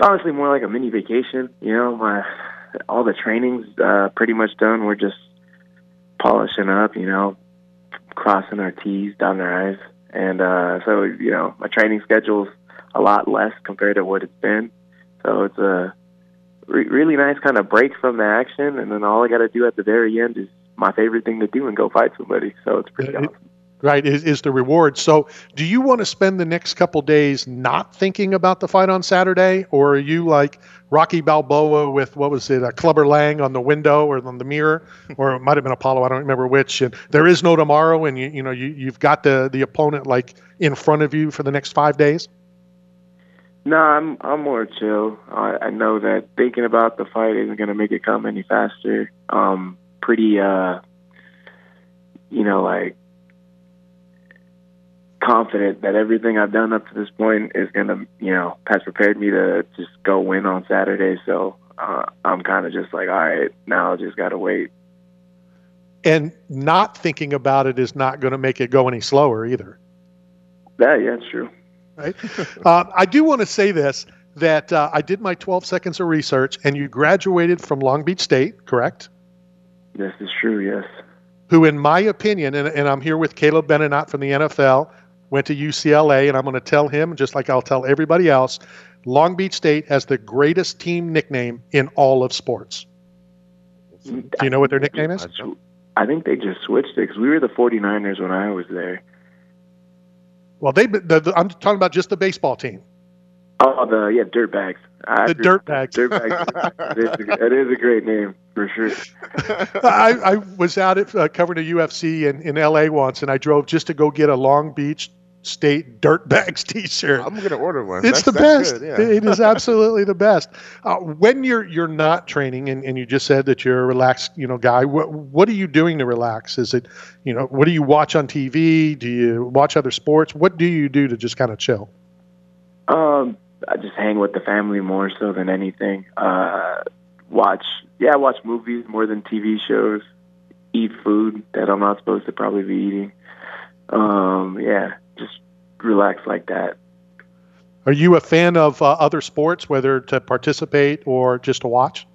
honestly more like a mini vacation. You know, my all the training's uh, pretty much done. We're just polishing up. You know, crossing our T's, dotting our I's, and uh, so you know, my training schedule's a lot less compared to what it's been. So it's a re- really nice kind of break from the action, and then all I got to do at the very end is my favorite thing to do and go fight somebody. So it's pretty awesome. Right, is, is the reward. So, do you want to spend the next couple days not thinking about the fight on Saturday, or are you like Rocky Balboa with what was it, a Clubber Lang on the window or on the mirror, or it might have been Apollo, I don't remember which. And there is no tomorrow, and you you know you you've got the the opponent like in front of you for the next five days. No, I'm I'm more chill. I, I know that thinking about the fight isn't going to make it come any faster. Um, pretty, uh, you know, like confident that everything I've done up to this point is to, you know, has prepared me to just go win on Saturday. So uh, I'm kind of just like, all right, now I just got to wait. And not thinking about it is not going to make it go any slower either. Yeah, yeah, it's true. Right. uh, I do want to say this that uh, I did my 12 seconds of research, and you graduated from Long Beach State, correct? This is true. Yes. Who, in my opinion, and, and I'm here with Caleb Benenoch from the NFL, went to UCLA, and I'm going to tell him, just like I'll tell everybody else, Long Beach State has the greatest team nickname in all of sports. Do you know what their nickname is? I think they just switched it because we were the 49ers when I was there. Well, they the, the, I'm talking about just the baseball team. Oh, the yeah, Dirtbags. The Dirtbags. Dirtbags. it, is a, it is a great name for sure. I, I was out at uh, covering a UFC in, in LA once, and I drove just to go get a Long Beach State Dirtbags T-shirt. I'm gonna order one. It's That's- the that's best. good, yeah. It is absolutely the best. Uh, when you're you're not training, and, and you just said that you're a relaxed, you know, guy. What what are you doing to relax? Is it, you know, what do you watch on TV? Do you watch other sports? What do you do to just kind of chill? Um, I just hang with the family more so than anything. Uh, watch, yeah, watch movies more than TV shows. Eat food that I'm not supposed to probably be eating. Um, yeah, just relax like that. Are you a fan of uh, other sports, whether to participate or just to watch?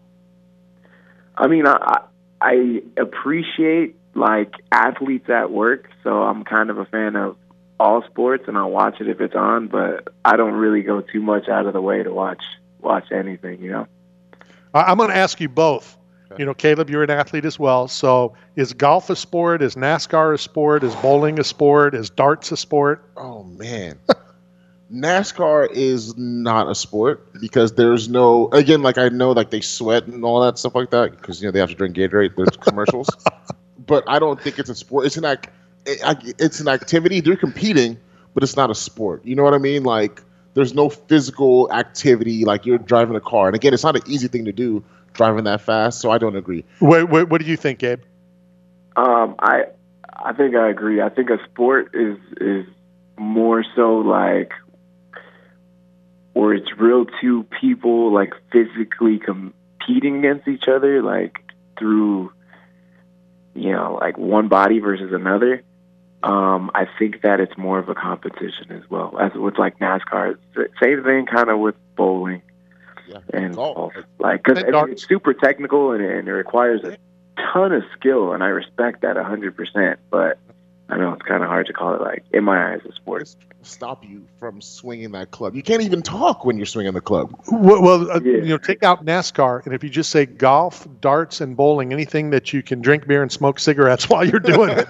I mean, I I appreciate like athletes at work, so I'm kind of a fan of all sports, and I'll watch it if it's on. But I don't really go too much out of the way to watch watch anything, you know. I'm going to ask you both. You know, Caleb, you're an athlete as well. So, is golf a sport? Is NASCAR a sport? Is bowling a sport? Is darts a sport? Oh man. NASCAR is not a sport because there's no again like I know like they sweat and all that stuff like that because you know they have to drink Gatorade. There's commercials, but I don't think it's a sport. It's an ac- it- it's an activity. They're competing, but it's not a sport. You know what I mean? Like there's no physical activity like you're driving a car. And again, it's not an easy thing to do driving that fast. So I don't agree. What, what, what do you think, Gabe? Um, I I think I agree. I think a sport is is more so like where it's real two people like physically competing against each other, like through you know like one body versus another. Um, I think that it's more of a competition as well as with like NASCAR. It's the Same thing, kind of with bowling and golf. Like, because it's super technical and, and it requires a ton of skill, and I respect that a hundred percent. But I know it's kind of hard to call it like in my eyes a sport. Stop you from swinging that club. You can't even talk when you're swinging the club. Well, well uh, you know, take out NASCAR, and if you just say golf, darts, and bowling, anything that you can drink beer and smoke cigarettes while you're doing it,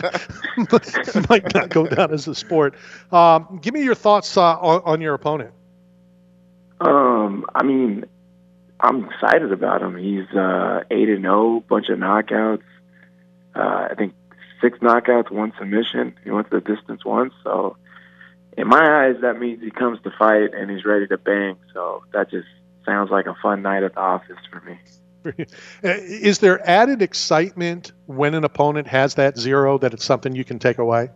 might not go down as a sport. Um, give me your thoughts uh, on, on your opponent. Um, I mean, I'm excited about him. He's uh, eight and zero, bunch of knockouts. Uh, I think six knockouts, one submission. He went the distance once. So, in my eyes, that means he comes to fight and he's ready to bang. So that just sounds like a fun night at the office for me. Is there added excitement when an opponent has that zero that it's something you can take away?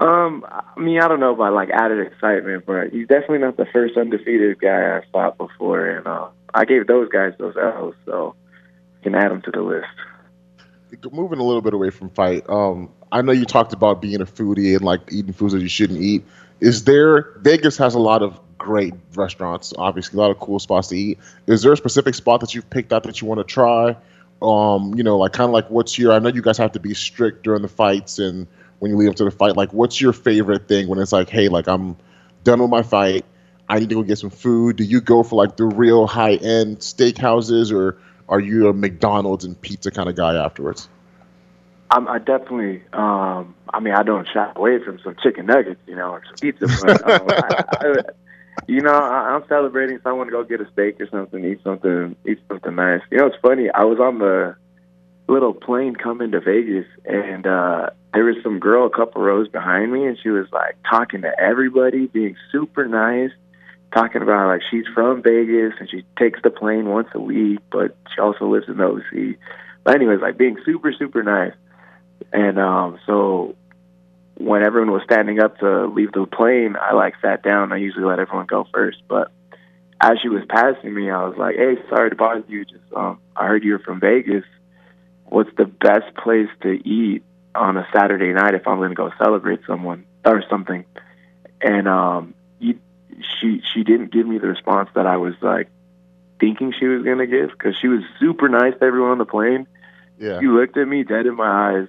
Um, I mean, I don't know about like added excitement, but he's definitely not the first undefeated guy I fought before, and uh, I gave those guys those L's, so you can add them to the list. Moving a little bit away from fight, um, I know you talked about being a foodie and like eating foods that you shouldn't eat. Is there Vegas has a lot of great restaurants, obviously a lot of cool spots to eat. Is there a specific spot that you've picked out that you want to try? Um, you know, like kind of like what's your? I know you guys have to be strict during the fights and when you lead up to the fight. Like, what's your favorite thing when it's like, hey, like I'm done with my fight, I need to go get some food. Do you go for like the real high end steakhouses, or are you a McDonald's and pizza kind of guy afterwards? I'm, I definitely. Um, I mean, I don't shy away from some chicken nuggets, you know, or some pizza. But um, I, I, you know, I, I'm celebrating. So I want to go get a steak or something, eat something, eat something nice. You know, it's funny. I was on the little plane coming to Vegas, and uh, there was some girl a couple rows behind me, and she was like talking to everybody, being super nice, talking about like she's from Vegas and she takes the plane once a week, but she also lives in the OC. But anyways, like being super super nice, and um, so when everyone was standing up to leave the plane, I like sat down. I usually let everyone go first, but as she was passing me, I was like, "Hey, sorry to bother you. Just um, I heard you're from Vegas. What's the best place to eat on a Saturday night if I'm going to go celebrate someone or something?" And um, you, she she didn't give me the response that I was like thinking she was going to give because she was super nice to everyone on the plane. Yeah. She looked at me dead in my eyes,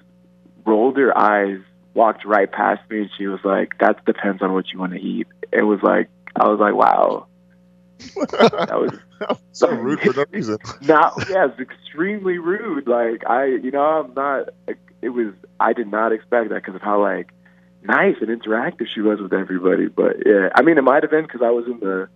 rolled her eyes, walked right past me, and she was like, "That depends on what you want to eat." It was like I was like, "Wow." that was so rude for no reason. Not yeah, it's extremely rude. Like I, you know, I'm not. It was. I did not expect that because of how like nice and interactive she was with everybody. But yeah, I mean, it might have been because I was in the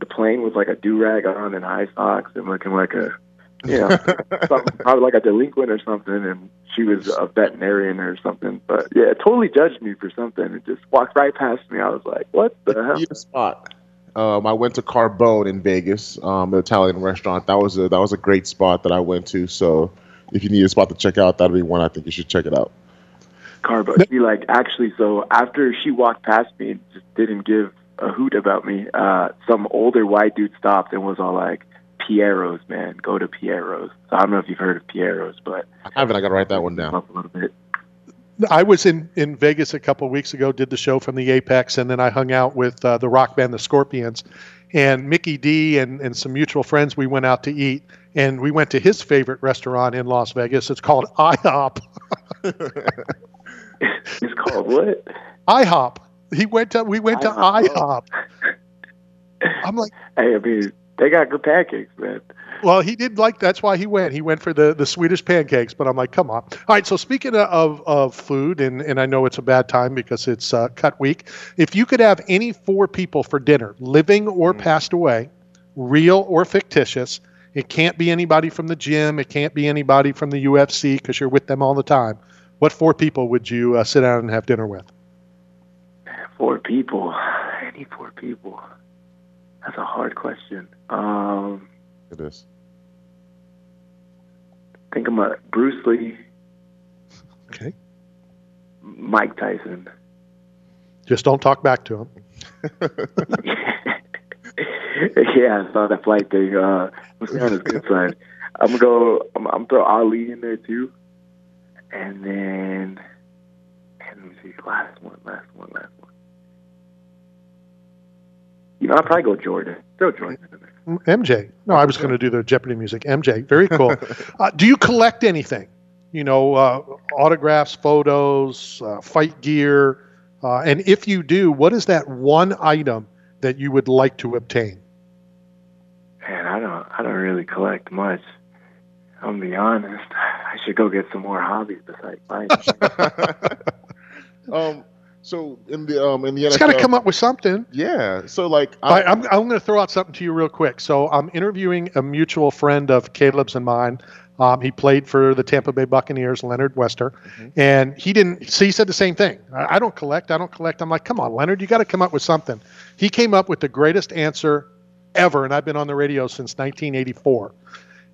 the plane with like a do rag on and high socks and looking like a you know something, probably like a delinquent or something. And she was a veterinarian or something. But yeah, totally judged me for something and just walked right past me. I was like, what the hell? Need a spot. Um, I went to Carbone in Vegas, um, the Italian restaurant. That was a that was a great spot that I went to. So if you need a spot to check out, that'd be one I think you should check it out. Carbo. She like actually. So after she walked past me and just didn't give a hoot about me, uh, some older white dude stopped and was all like, "Piero's, man, go to Piero's." So I don't know if you've heard of Piero's, but I haven't. I got to write that one down. Up a little bit. I was in, in Vegas a couple of weeks ago, did the show from the Apex, and then I hung out with uh, the rock band, the Scorpions. And Mickey D and, and some mutual friends, we went out to eat, and we went to his favorite restaurant in Las Vegas. It's called IHOP. it's called what? IHOP. He went to we went to IHOP. I'm like, hey, I mean, they got good pancakes, man. Well, he did like that's why he went. He went for the, the Swedish pancakes, but I'm like, come on. All right, so speaking of, of food, and, and I know it's a bad time because it's uh, cut week. If you could have any four people for dinner, living or Mm. passed away, real or fictitious, it can't be anybody from the gym, it can't be anybody from the UFC because you're with them all the time. What four people would you uh, sit down and have dinner with? Four people. Any four people? That's a hard question. Um, it is. I think I'm a Bruce Lee. Okay. Mike Tyson. Just don't talk back to him. yeah, I saw that flight thing. Uh, was on his good side. I'm gonna go. I'm, I'm throw Ali in there too, and then and let me see. Last one. Last one. Last one. You know, I'll probably go Jordan. Throw Jordan in there. MJ. No, I was going to do the Jeopardy music. MJ. Very cool. uh, do you collect anything? You know, uh, autographs, photos, uh, fight gear, uh, and if you do, what is that one item that you would like to obtain? Man, I don't. I don't really collect much. I'm gonna be honest. I should go get some more hobbies besides fighting. Um, so in the um in the It's NFL, got to come up with something. Yeah. So like, I, I'm, I'm going to throw out something to you real quick. So I'm interviewing a mutual friend of Caleb's and mine. Um, he played for the Tampa Bay Buccaneers, Leonard Wester, and he didn't. See, he said the same thing. I, I don't collect. I don't collect. I'm like, come on, Leonard, you got to come up with something. He came up with the greatest answer ever, and I've been on the radio since 1984.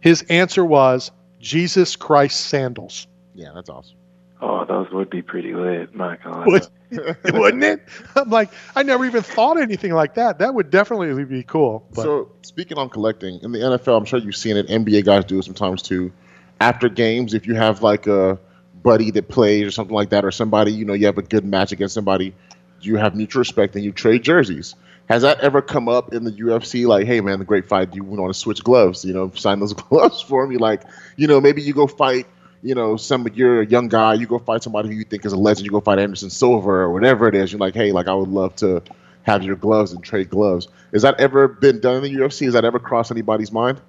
His answer was Jesus Christ sandals. Yeah, that's awesome. Oh, those would be pretty lit. My God. Would- Wouldn't it? I'm like, I never even thought anything like that. That would definitely be cool. But So speaking on collecting in the NFL, I'm sure you've seen it. NBA guys do it sometimes too. After games, if you have like a buddy that plays or something like that, or somebody you know you have a good match against somebody, you have mutual respect and you trade jerseys. Has that ever come up in the UFC? Like, hey man, the great fight. Do you want to switch gloves? You know, sign those gloves for me. Like, you know, maybe you go fight. You know, some you're a young guy. You go fight somebody who you think is a legend. You go fight Anderson Silva or whatever it is. You're like, hey, like I would love to have your gloves and trade gloves. Has that ever been done in the UFC? Has that ever crossed anybody's mind?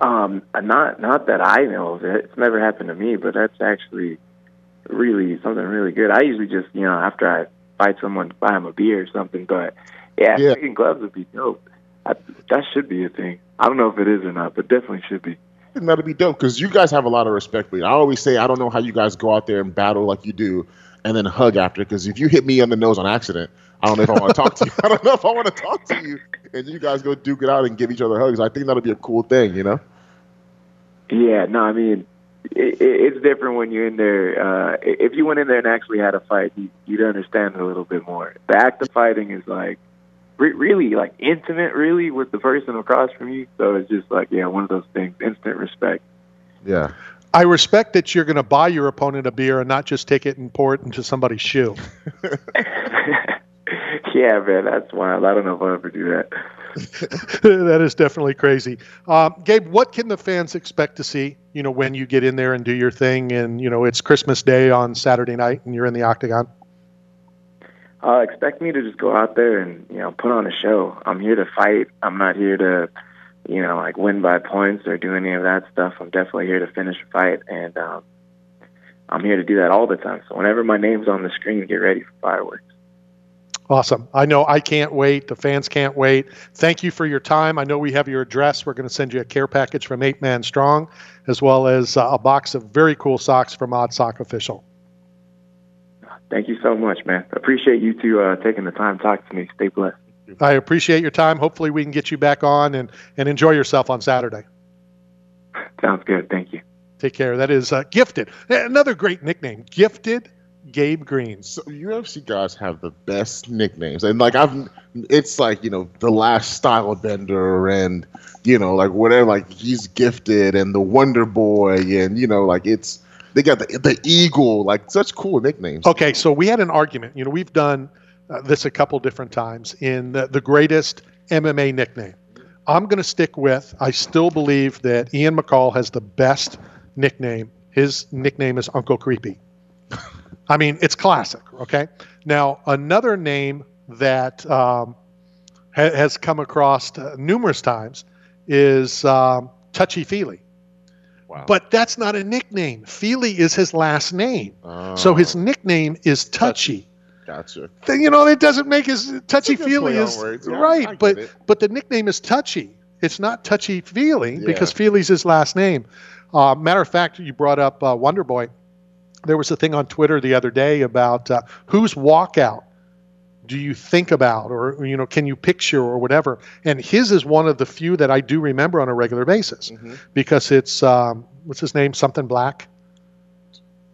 Um, not not that I know of. It. It's never happened to me, but that's actually really something really good. I usually just you know after I fight someone, buy them a beer or something. But yeah, Yeah. gloves would be dope. I, that should be a thing. I don't know if it is or not, but definitely should be. And that'd be dope because you guys have a lot of respect for you. I always say I don't know how you guys go out there and battle like you do, and then hug after. Because if you hit me on the nose on accident, I don't know if I want to talk to you. I don't know if I want to talk to you, and you guys go duke it out and give each other hugs. I think that'll be a cool thing, you know. Yeah, no, I mean, it, it, it's different when you're in there. Uh, if you went in there and actually had a fight, you, you'd understand a little bit more. The act of fighting is like re- really like intimate, really, with the person across from you. So it's just like, yeah, one of those things, instant respect. Yeah. I respect that you're going to buy your opponent a beer and not just take it and pour it into somebody's shoe. Yeah, man, that's wild. I don't know if I'll ever do that. that is definitely crazy. Um, Gabe, what can the fans expect to see? You know, when you get in there and do your thing, and you know it's Christmas Day on Saturday night, and you're in the octagon. Uh, expect me to just go out there and you know put on a show. I'm here to fight. I'm not here to, you know, like win by points or do any of that stuff. I'm definitely here to finish a fight, and um, I'm here to do that all the time. So whenever my name's on the screen, get ready for fireworks. Awesome. I know I can't wait. The fans can't wait. Thank you for your time. I know we have your address. We're going to send you a care package from Eight Man Strong, as well as uh, a box of very cool socks from Odd Sock Official. Thank you so much, man. Appreciate you two uh, taking the time to talk to me. Stay blessed. I appreciate your time. Hopefully, we can get you back on and, and enjoy yourself on Saturday. Sounds good. Thank you. Take care. That is uh, Gifted. Another great nickname, Gifted Gabe Green. So UFC guys have the best nicknames, and like I've, it's like you know the last style bender, and you know like whatever, like he's gifted, and the Wonder Boy, and you know like it's they got the the Eagle, like such cool nicknames. Okay, so we had an argument. You know, we've done uh, this a couple different times in the, the greatest MMA nickname. I'm going to stick with, I still believe that Ian McCall has the best nickname. His nickname is Uncle Creepy. I mean, it's classic, okay? Now, another name that um, ha- has come across uh, numerous times is um, Touchy Feely. But that's not a nickname. Feely is his last name. So his nickname is Touchy. Gotcha. Then, you know, it doesn't make his touchy It's a good feely is. Yeah, right, but it. but the nickname is touchy. It's not touchy feely Yeah. because Feely's his last name. Uh, matter of fact, you brought up uh, Wonder Boy. There was a thing on Twitter the other day about uh, whose walkout do you think about, or you know, can you picture, or whatever. And his is one of the few that I do remember on a regular basis Mm-hmm. because it's um, what's his name, something Black.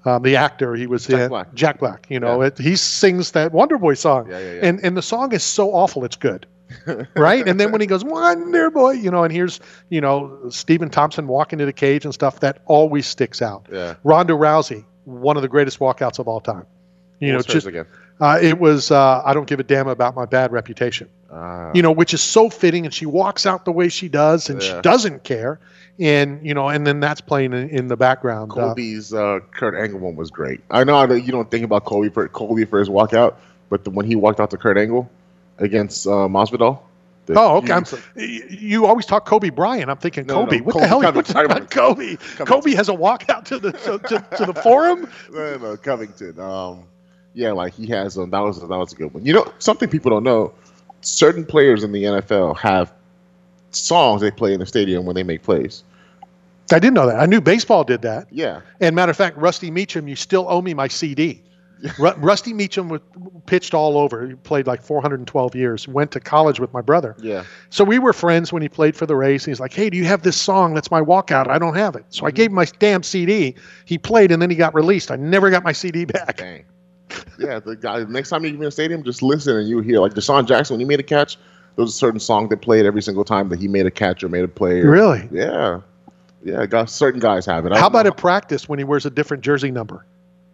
Um, the actor he was Jack in Black. Jack Black. You know, Yeah. it, he sings that Wonder Boy song, Yeah, yeah, and and the song is so awful it's good, right? And then when he goes Wonder Boy, you know, and here's you know Stephen Thompson walking to the cage and stuff that always sticks out. Yeah. Ronda Rousey, one of the greatest walkouts of all time. You know, just again? Uh, it was uh, I don't give a damn about my bad reputation. Ah. You know, which is so fitting, and she walks out the way she does, and she doesn't care, and you know, and then that's playing in, in the background. Uh, Kobe's uh, Kurt Angle one was great. I know you don't think about Kobe for Kobe for his walkout, but the, when he walked out to Kurt Angle against uh, Masvidal. Oh, okay. You always talk Kobe Bryant. I'm thinking No, Kobe. no, what Kobe the hell? Covington. talking about Kobe? Kobe has a walkout to the to, to, to the forum. no, no, Covington. Um, yeah, like he has. Um, that was that was a good one. You know, something people don't know: certain players in the NFL have songs they play in the stadium when they make plays. I didn't know that. I knew baseball did that. Yeah. And matter of fact, Rusty Meacham, you still owe me my CD. Ru- Rusty Meacham was, pitched all over. He played like 412 years. Went to college with my brother. Yeah. So we were friends when he played for the Rays. He's like, "Hey, do you have this song? That's my walkout. I don't have it." So I gave him my damn CD. He played, and then he got released. I never got my CD back. Dang. Yeah, the guy. Next time you're in a stadium, just listen and you hear like DeSean Jackson when he made a catch. There was a certain song that played every single time that he made a catch or made a play. or- Really? Yeah. Yeah. Got certain guys have it. I How about know. at practice when he wears a different jersey number?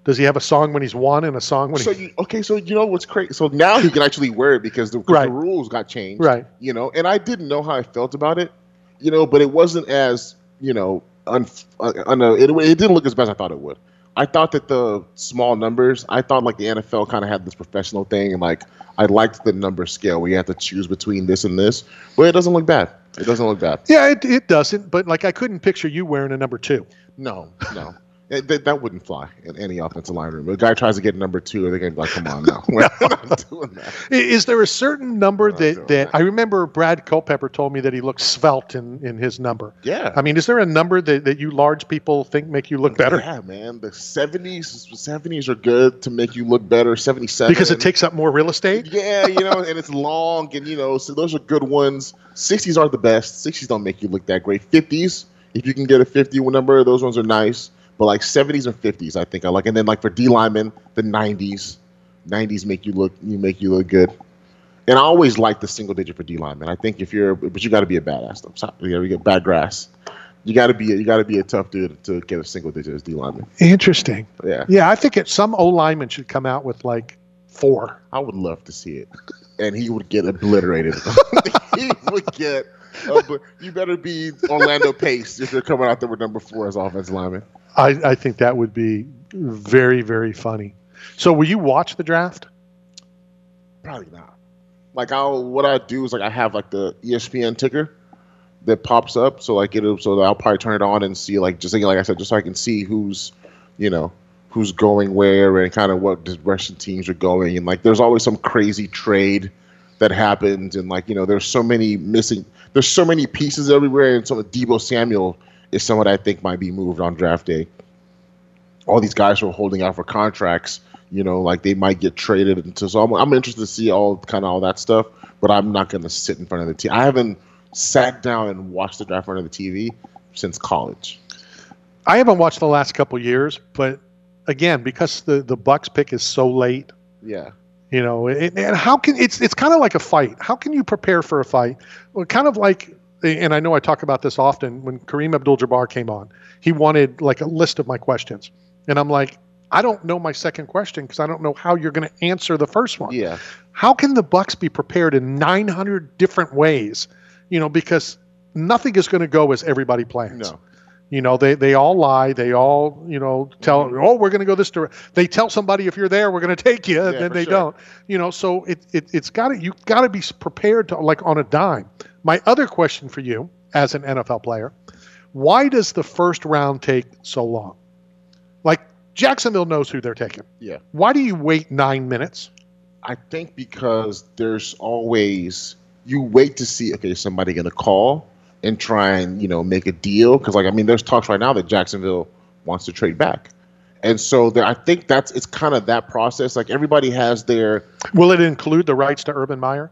Does he have a song when he's won and a song when So he? you, okay, so you know what's crazy? So now he can actually wear it because the, Right. the rules got changed, Right. You know, and I didn't know how I felt about it, you know, but it wasn't as you know, un, uh, un, uh, it, it didn't look as bad as I thought it would. I thought that the small numbers, I thought like the NFL kind of had this professional thing, and like I liked the number scale where you have to choose between this and this, but it doesn't look bad. It doesn't look bad. Yeah, it, it doesn't. But like, I couldn't picture you wearing a number two. No, no. It, that, that wouldn't fly in any offensive line room. A guy tries to get number two, they're gonna be like, "Come on, now, we're not doing that." Is there a certain number that, that I remember Brad Culpepper told me that he looked svelte in, in his number? Yeah. I mean, is there a number that, that you large people think make you look better? Yeah, man. The seventies, seventies are good to make you look better. Seventy-seven Because it takes up more real estate? Yeah, you know, and it's long, and you know, so those are good ones. Sixties are the best. Sixties don't make you look that great. Fifties, if you can get a fifty number, those ones are nice. But like seventies and fifties, I think I like. And then like for D linemen, the nineties, nineties make you look you make you look good. And I always like the single digit for D linemen. I think if you're, but you got to be a badass though. So, you know, you get bad grass. You got to be you got to be a tough dude to get a single digit as D lineman. Interesting. Yeah. Yeah, I think it, some O lineman should come out with like four. I would love to see it, and he would get obliterated. he would get. Uh, obli- you better be Orlando Pace if you're coming out there with number four as offensive lineman. I, I think that would be very, very funny. So, will you watch the draft? Probably not. Like I'll what I do is like I have like the ESPN ticker that pops up, so like it'll so I'll probably turn it on and see like just like, like I said, just so I can see who's you know who's going where and kind of what direction teams are going, and like there's always some crazy trade that happens, and like you know there's so many missing, there's so many pieces everywhere, and so Deebo Samuel is someone I think might be moved on draft day. All these guys who are holding out for contracts you know, like they might get traded into. So I'm, I'm interested to see all kind of all that stuff, but I'm not going to sit in front of the TV. I haven't sat down and watched the draft in front of the TV since college. I haven't watched the last couple years, but again, because the the Bucks pick is so late, Yeah. you know, it, and how can it's it's kind of like a fight. How can you prepare for a fight? Well, kind of like, and I know I talk about this often. When Kareem Abdul-Jabbar came on, he wanted like a list of my questions, and I'm like, I don't know my second question because I don't know how you're going to answer the first one. Yeah. How can the Bucks be prepared in 900 different ways? You know, because nothing is going to go as everybody plans. No. You know, they they all lie. They all, you know, tell, mm-hmm. oh, we're going to go this direction. They tell somebody if you're there, we're going to take you, and Yeah, then they sure. don't. You know, so it, it it's got to you got to be prepared to like on a dime. My other question for you, as an NFL player, why does the first round take so long? Like Jacksonville knows who they're taking. Yeah. Why do you wait nine minutes? I think because there's always you wait to see okay is somebody going to call and try and you know make a deal because like I mean there's talks right now that Jacksonville wants to trade back, and so there, I think that's it's kind of that process. Like everybody has their Will it include the rights to Urban Meyer?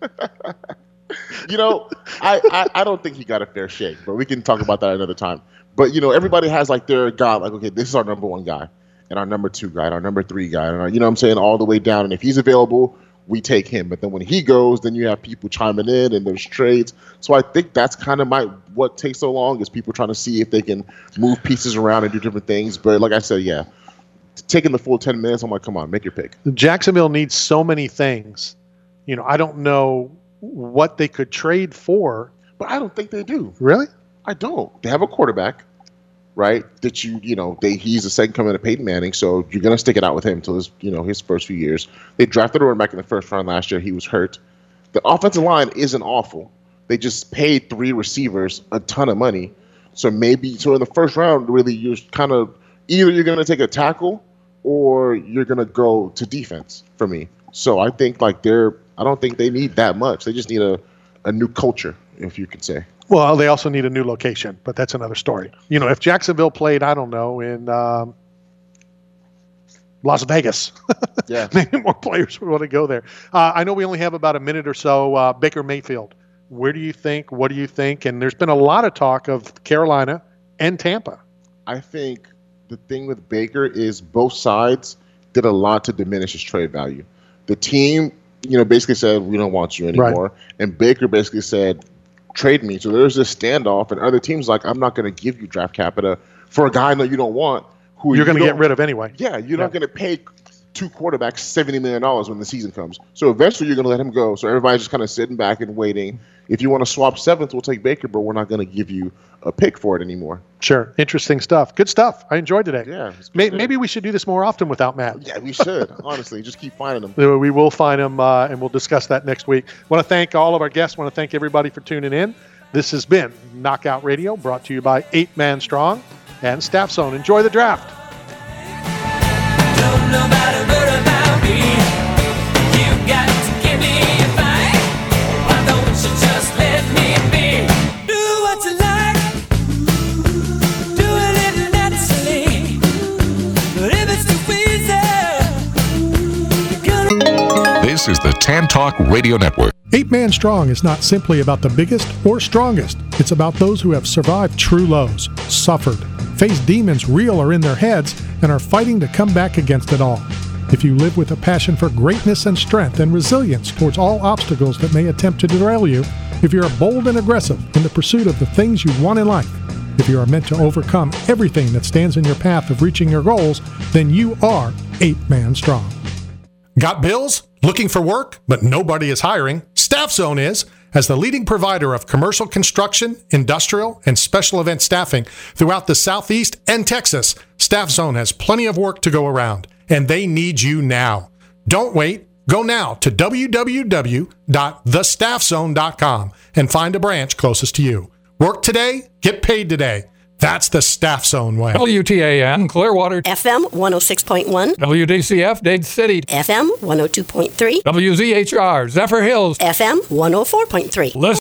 you know, I, I I don't think he got a fair shake, but we can talk about that another time. But you know, everybody has like their guy. Like, okay, this is our number one guy, and our number two guy, and our number three guy, and our, you know, what I'm saying all the way down. And if he's available, we take him. But then when he goes, then you have people chiming in, and there's trades. So I think that's kind of my what takes so long is people trying to see if they can move pieces around and do different things. But like I said, yeah, taking the full ten minutes, I'm like, come on, make your pick. Jacksonville needs so many things. You know, I don't know what they could trade for. But I don't think they do. Really? I don't. They have a quarterback, right? That you, you know, they he's the second coming of Peyton Manning, so you're gonna stick it out with him until his, you know, his first few years. They drafted a running back in the first round last year. He was hurt. The offensive line isn't awful. They just paid three receivers a ton of money. So maybe so in the first round, really, you're kind of either you're gonna take a tackle or you're gonna go to defense for me. So I think like they're I don't think they need that much. They just need a, a new culture, if you could say. Well, they also need a new location, but that's another story. You know, if Jacksonville played, I don't know, in um, Las Vegas. yeah, maybe more players would want to go there. Uh, I know we only have about a minute or so. Uh, Baker Mayfield, where do you think? What do you think? And there's been a lot of talk of Carolina and Tampa. I think the thing with Baker is both sides did a lot to diminish his trade value. The team, you know, basically said we don't want you anymore, right. and Baker basically said trade me. So there's this standoff, and other teams like I'm not going to give you draft capital for a guy that you don't want. Who you're going to get rid of anyway. Yeah, you're yeah. not going to pay two quarterbacks seventy million dollars when the season comes. So eventually you're going to let him go. So everybody's just kind of sitting back and waiting. If you want to swap seventh, we'll take Baker, but we're not going to give you a pick for it anymore. Sure, interesting stuff. Good stuff. I enjoyed today. Yeah, maybe, maybe we should do this more often without Matt. Yeah, we should. honestly, just keep finding them. We will find them, uh, and we'll discuss that next week. Want to thank all of our guests. Want to thank everybody for tuning in. This has been Knockout Radio, brought to you by Eight Man Strong and Staff Zone. Enjoy the draft nobody but a This is the Tan Talk Radio Network. Eight Man Strong is not simply about the biggest or strongest. It's about those who have survived true lows, suffered, faced demons real or in their heads, and are fighting to come back against it all. If you live with a passion for greatness and strength and resilience towards all obstacles that may attempt to derail you, if you're bold and aggressive in the pursuit of the things you want in life, if you are meant to overcome everything that stands in your path of reaching your goals, then you are eight man strong. Got bills? Looking for work, but nobody is hiring? Staff Zone is. As the leading provider of commercial construction, industrial, and special event staffing throughout the Southeast and Texas, Staff Zone has plenty of work to go around, and they need you now. Don't wait. Go now to www.thestaffzone.com and find a branch closest to you. Work today, get paid today. That's the Staff Zone way. WTAN, Clearwater. FM 106.1. WDCF, Dade City. FM 102.3. WZHR, Zephyrhills. FM 104.3. Listen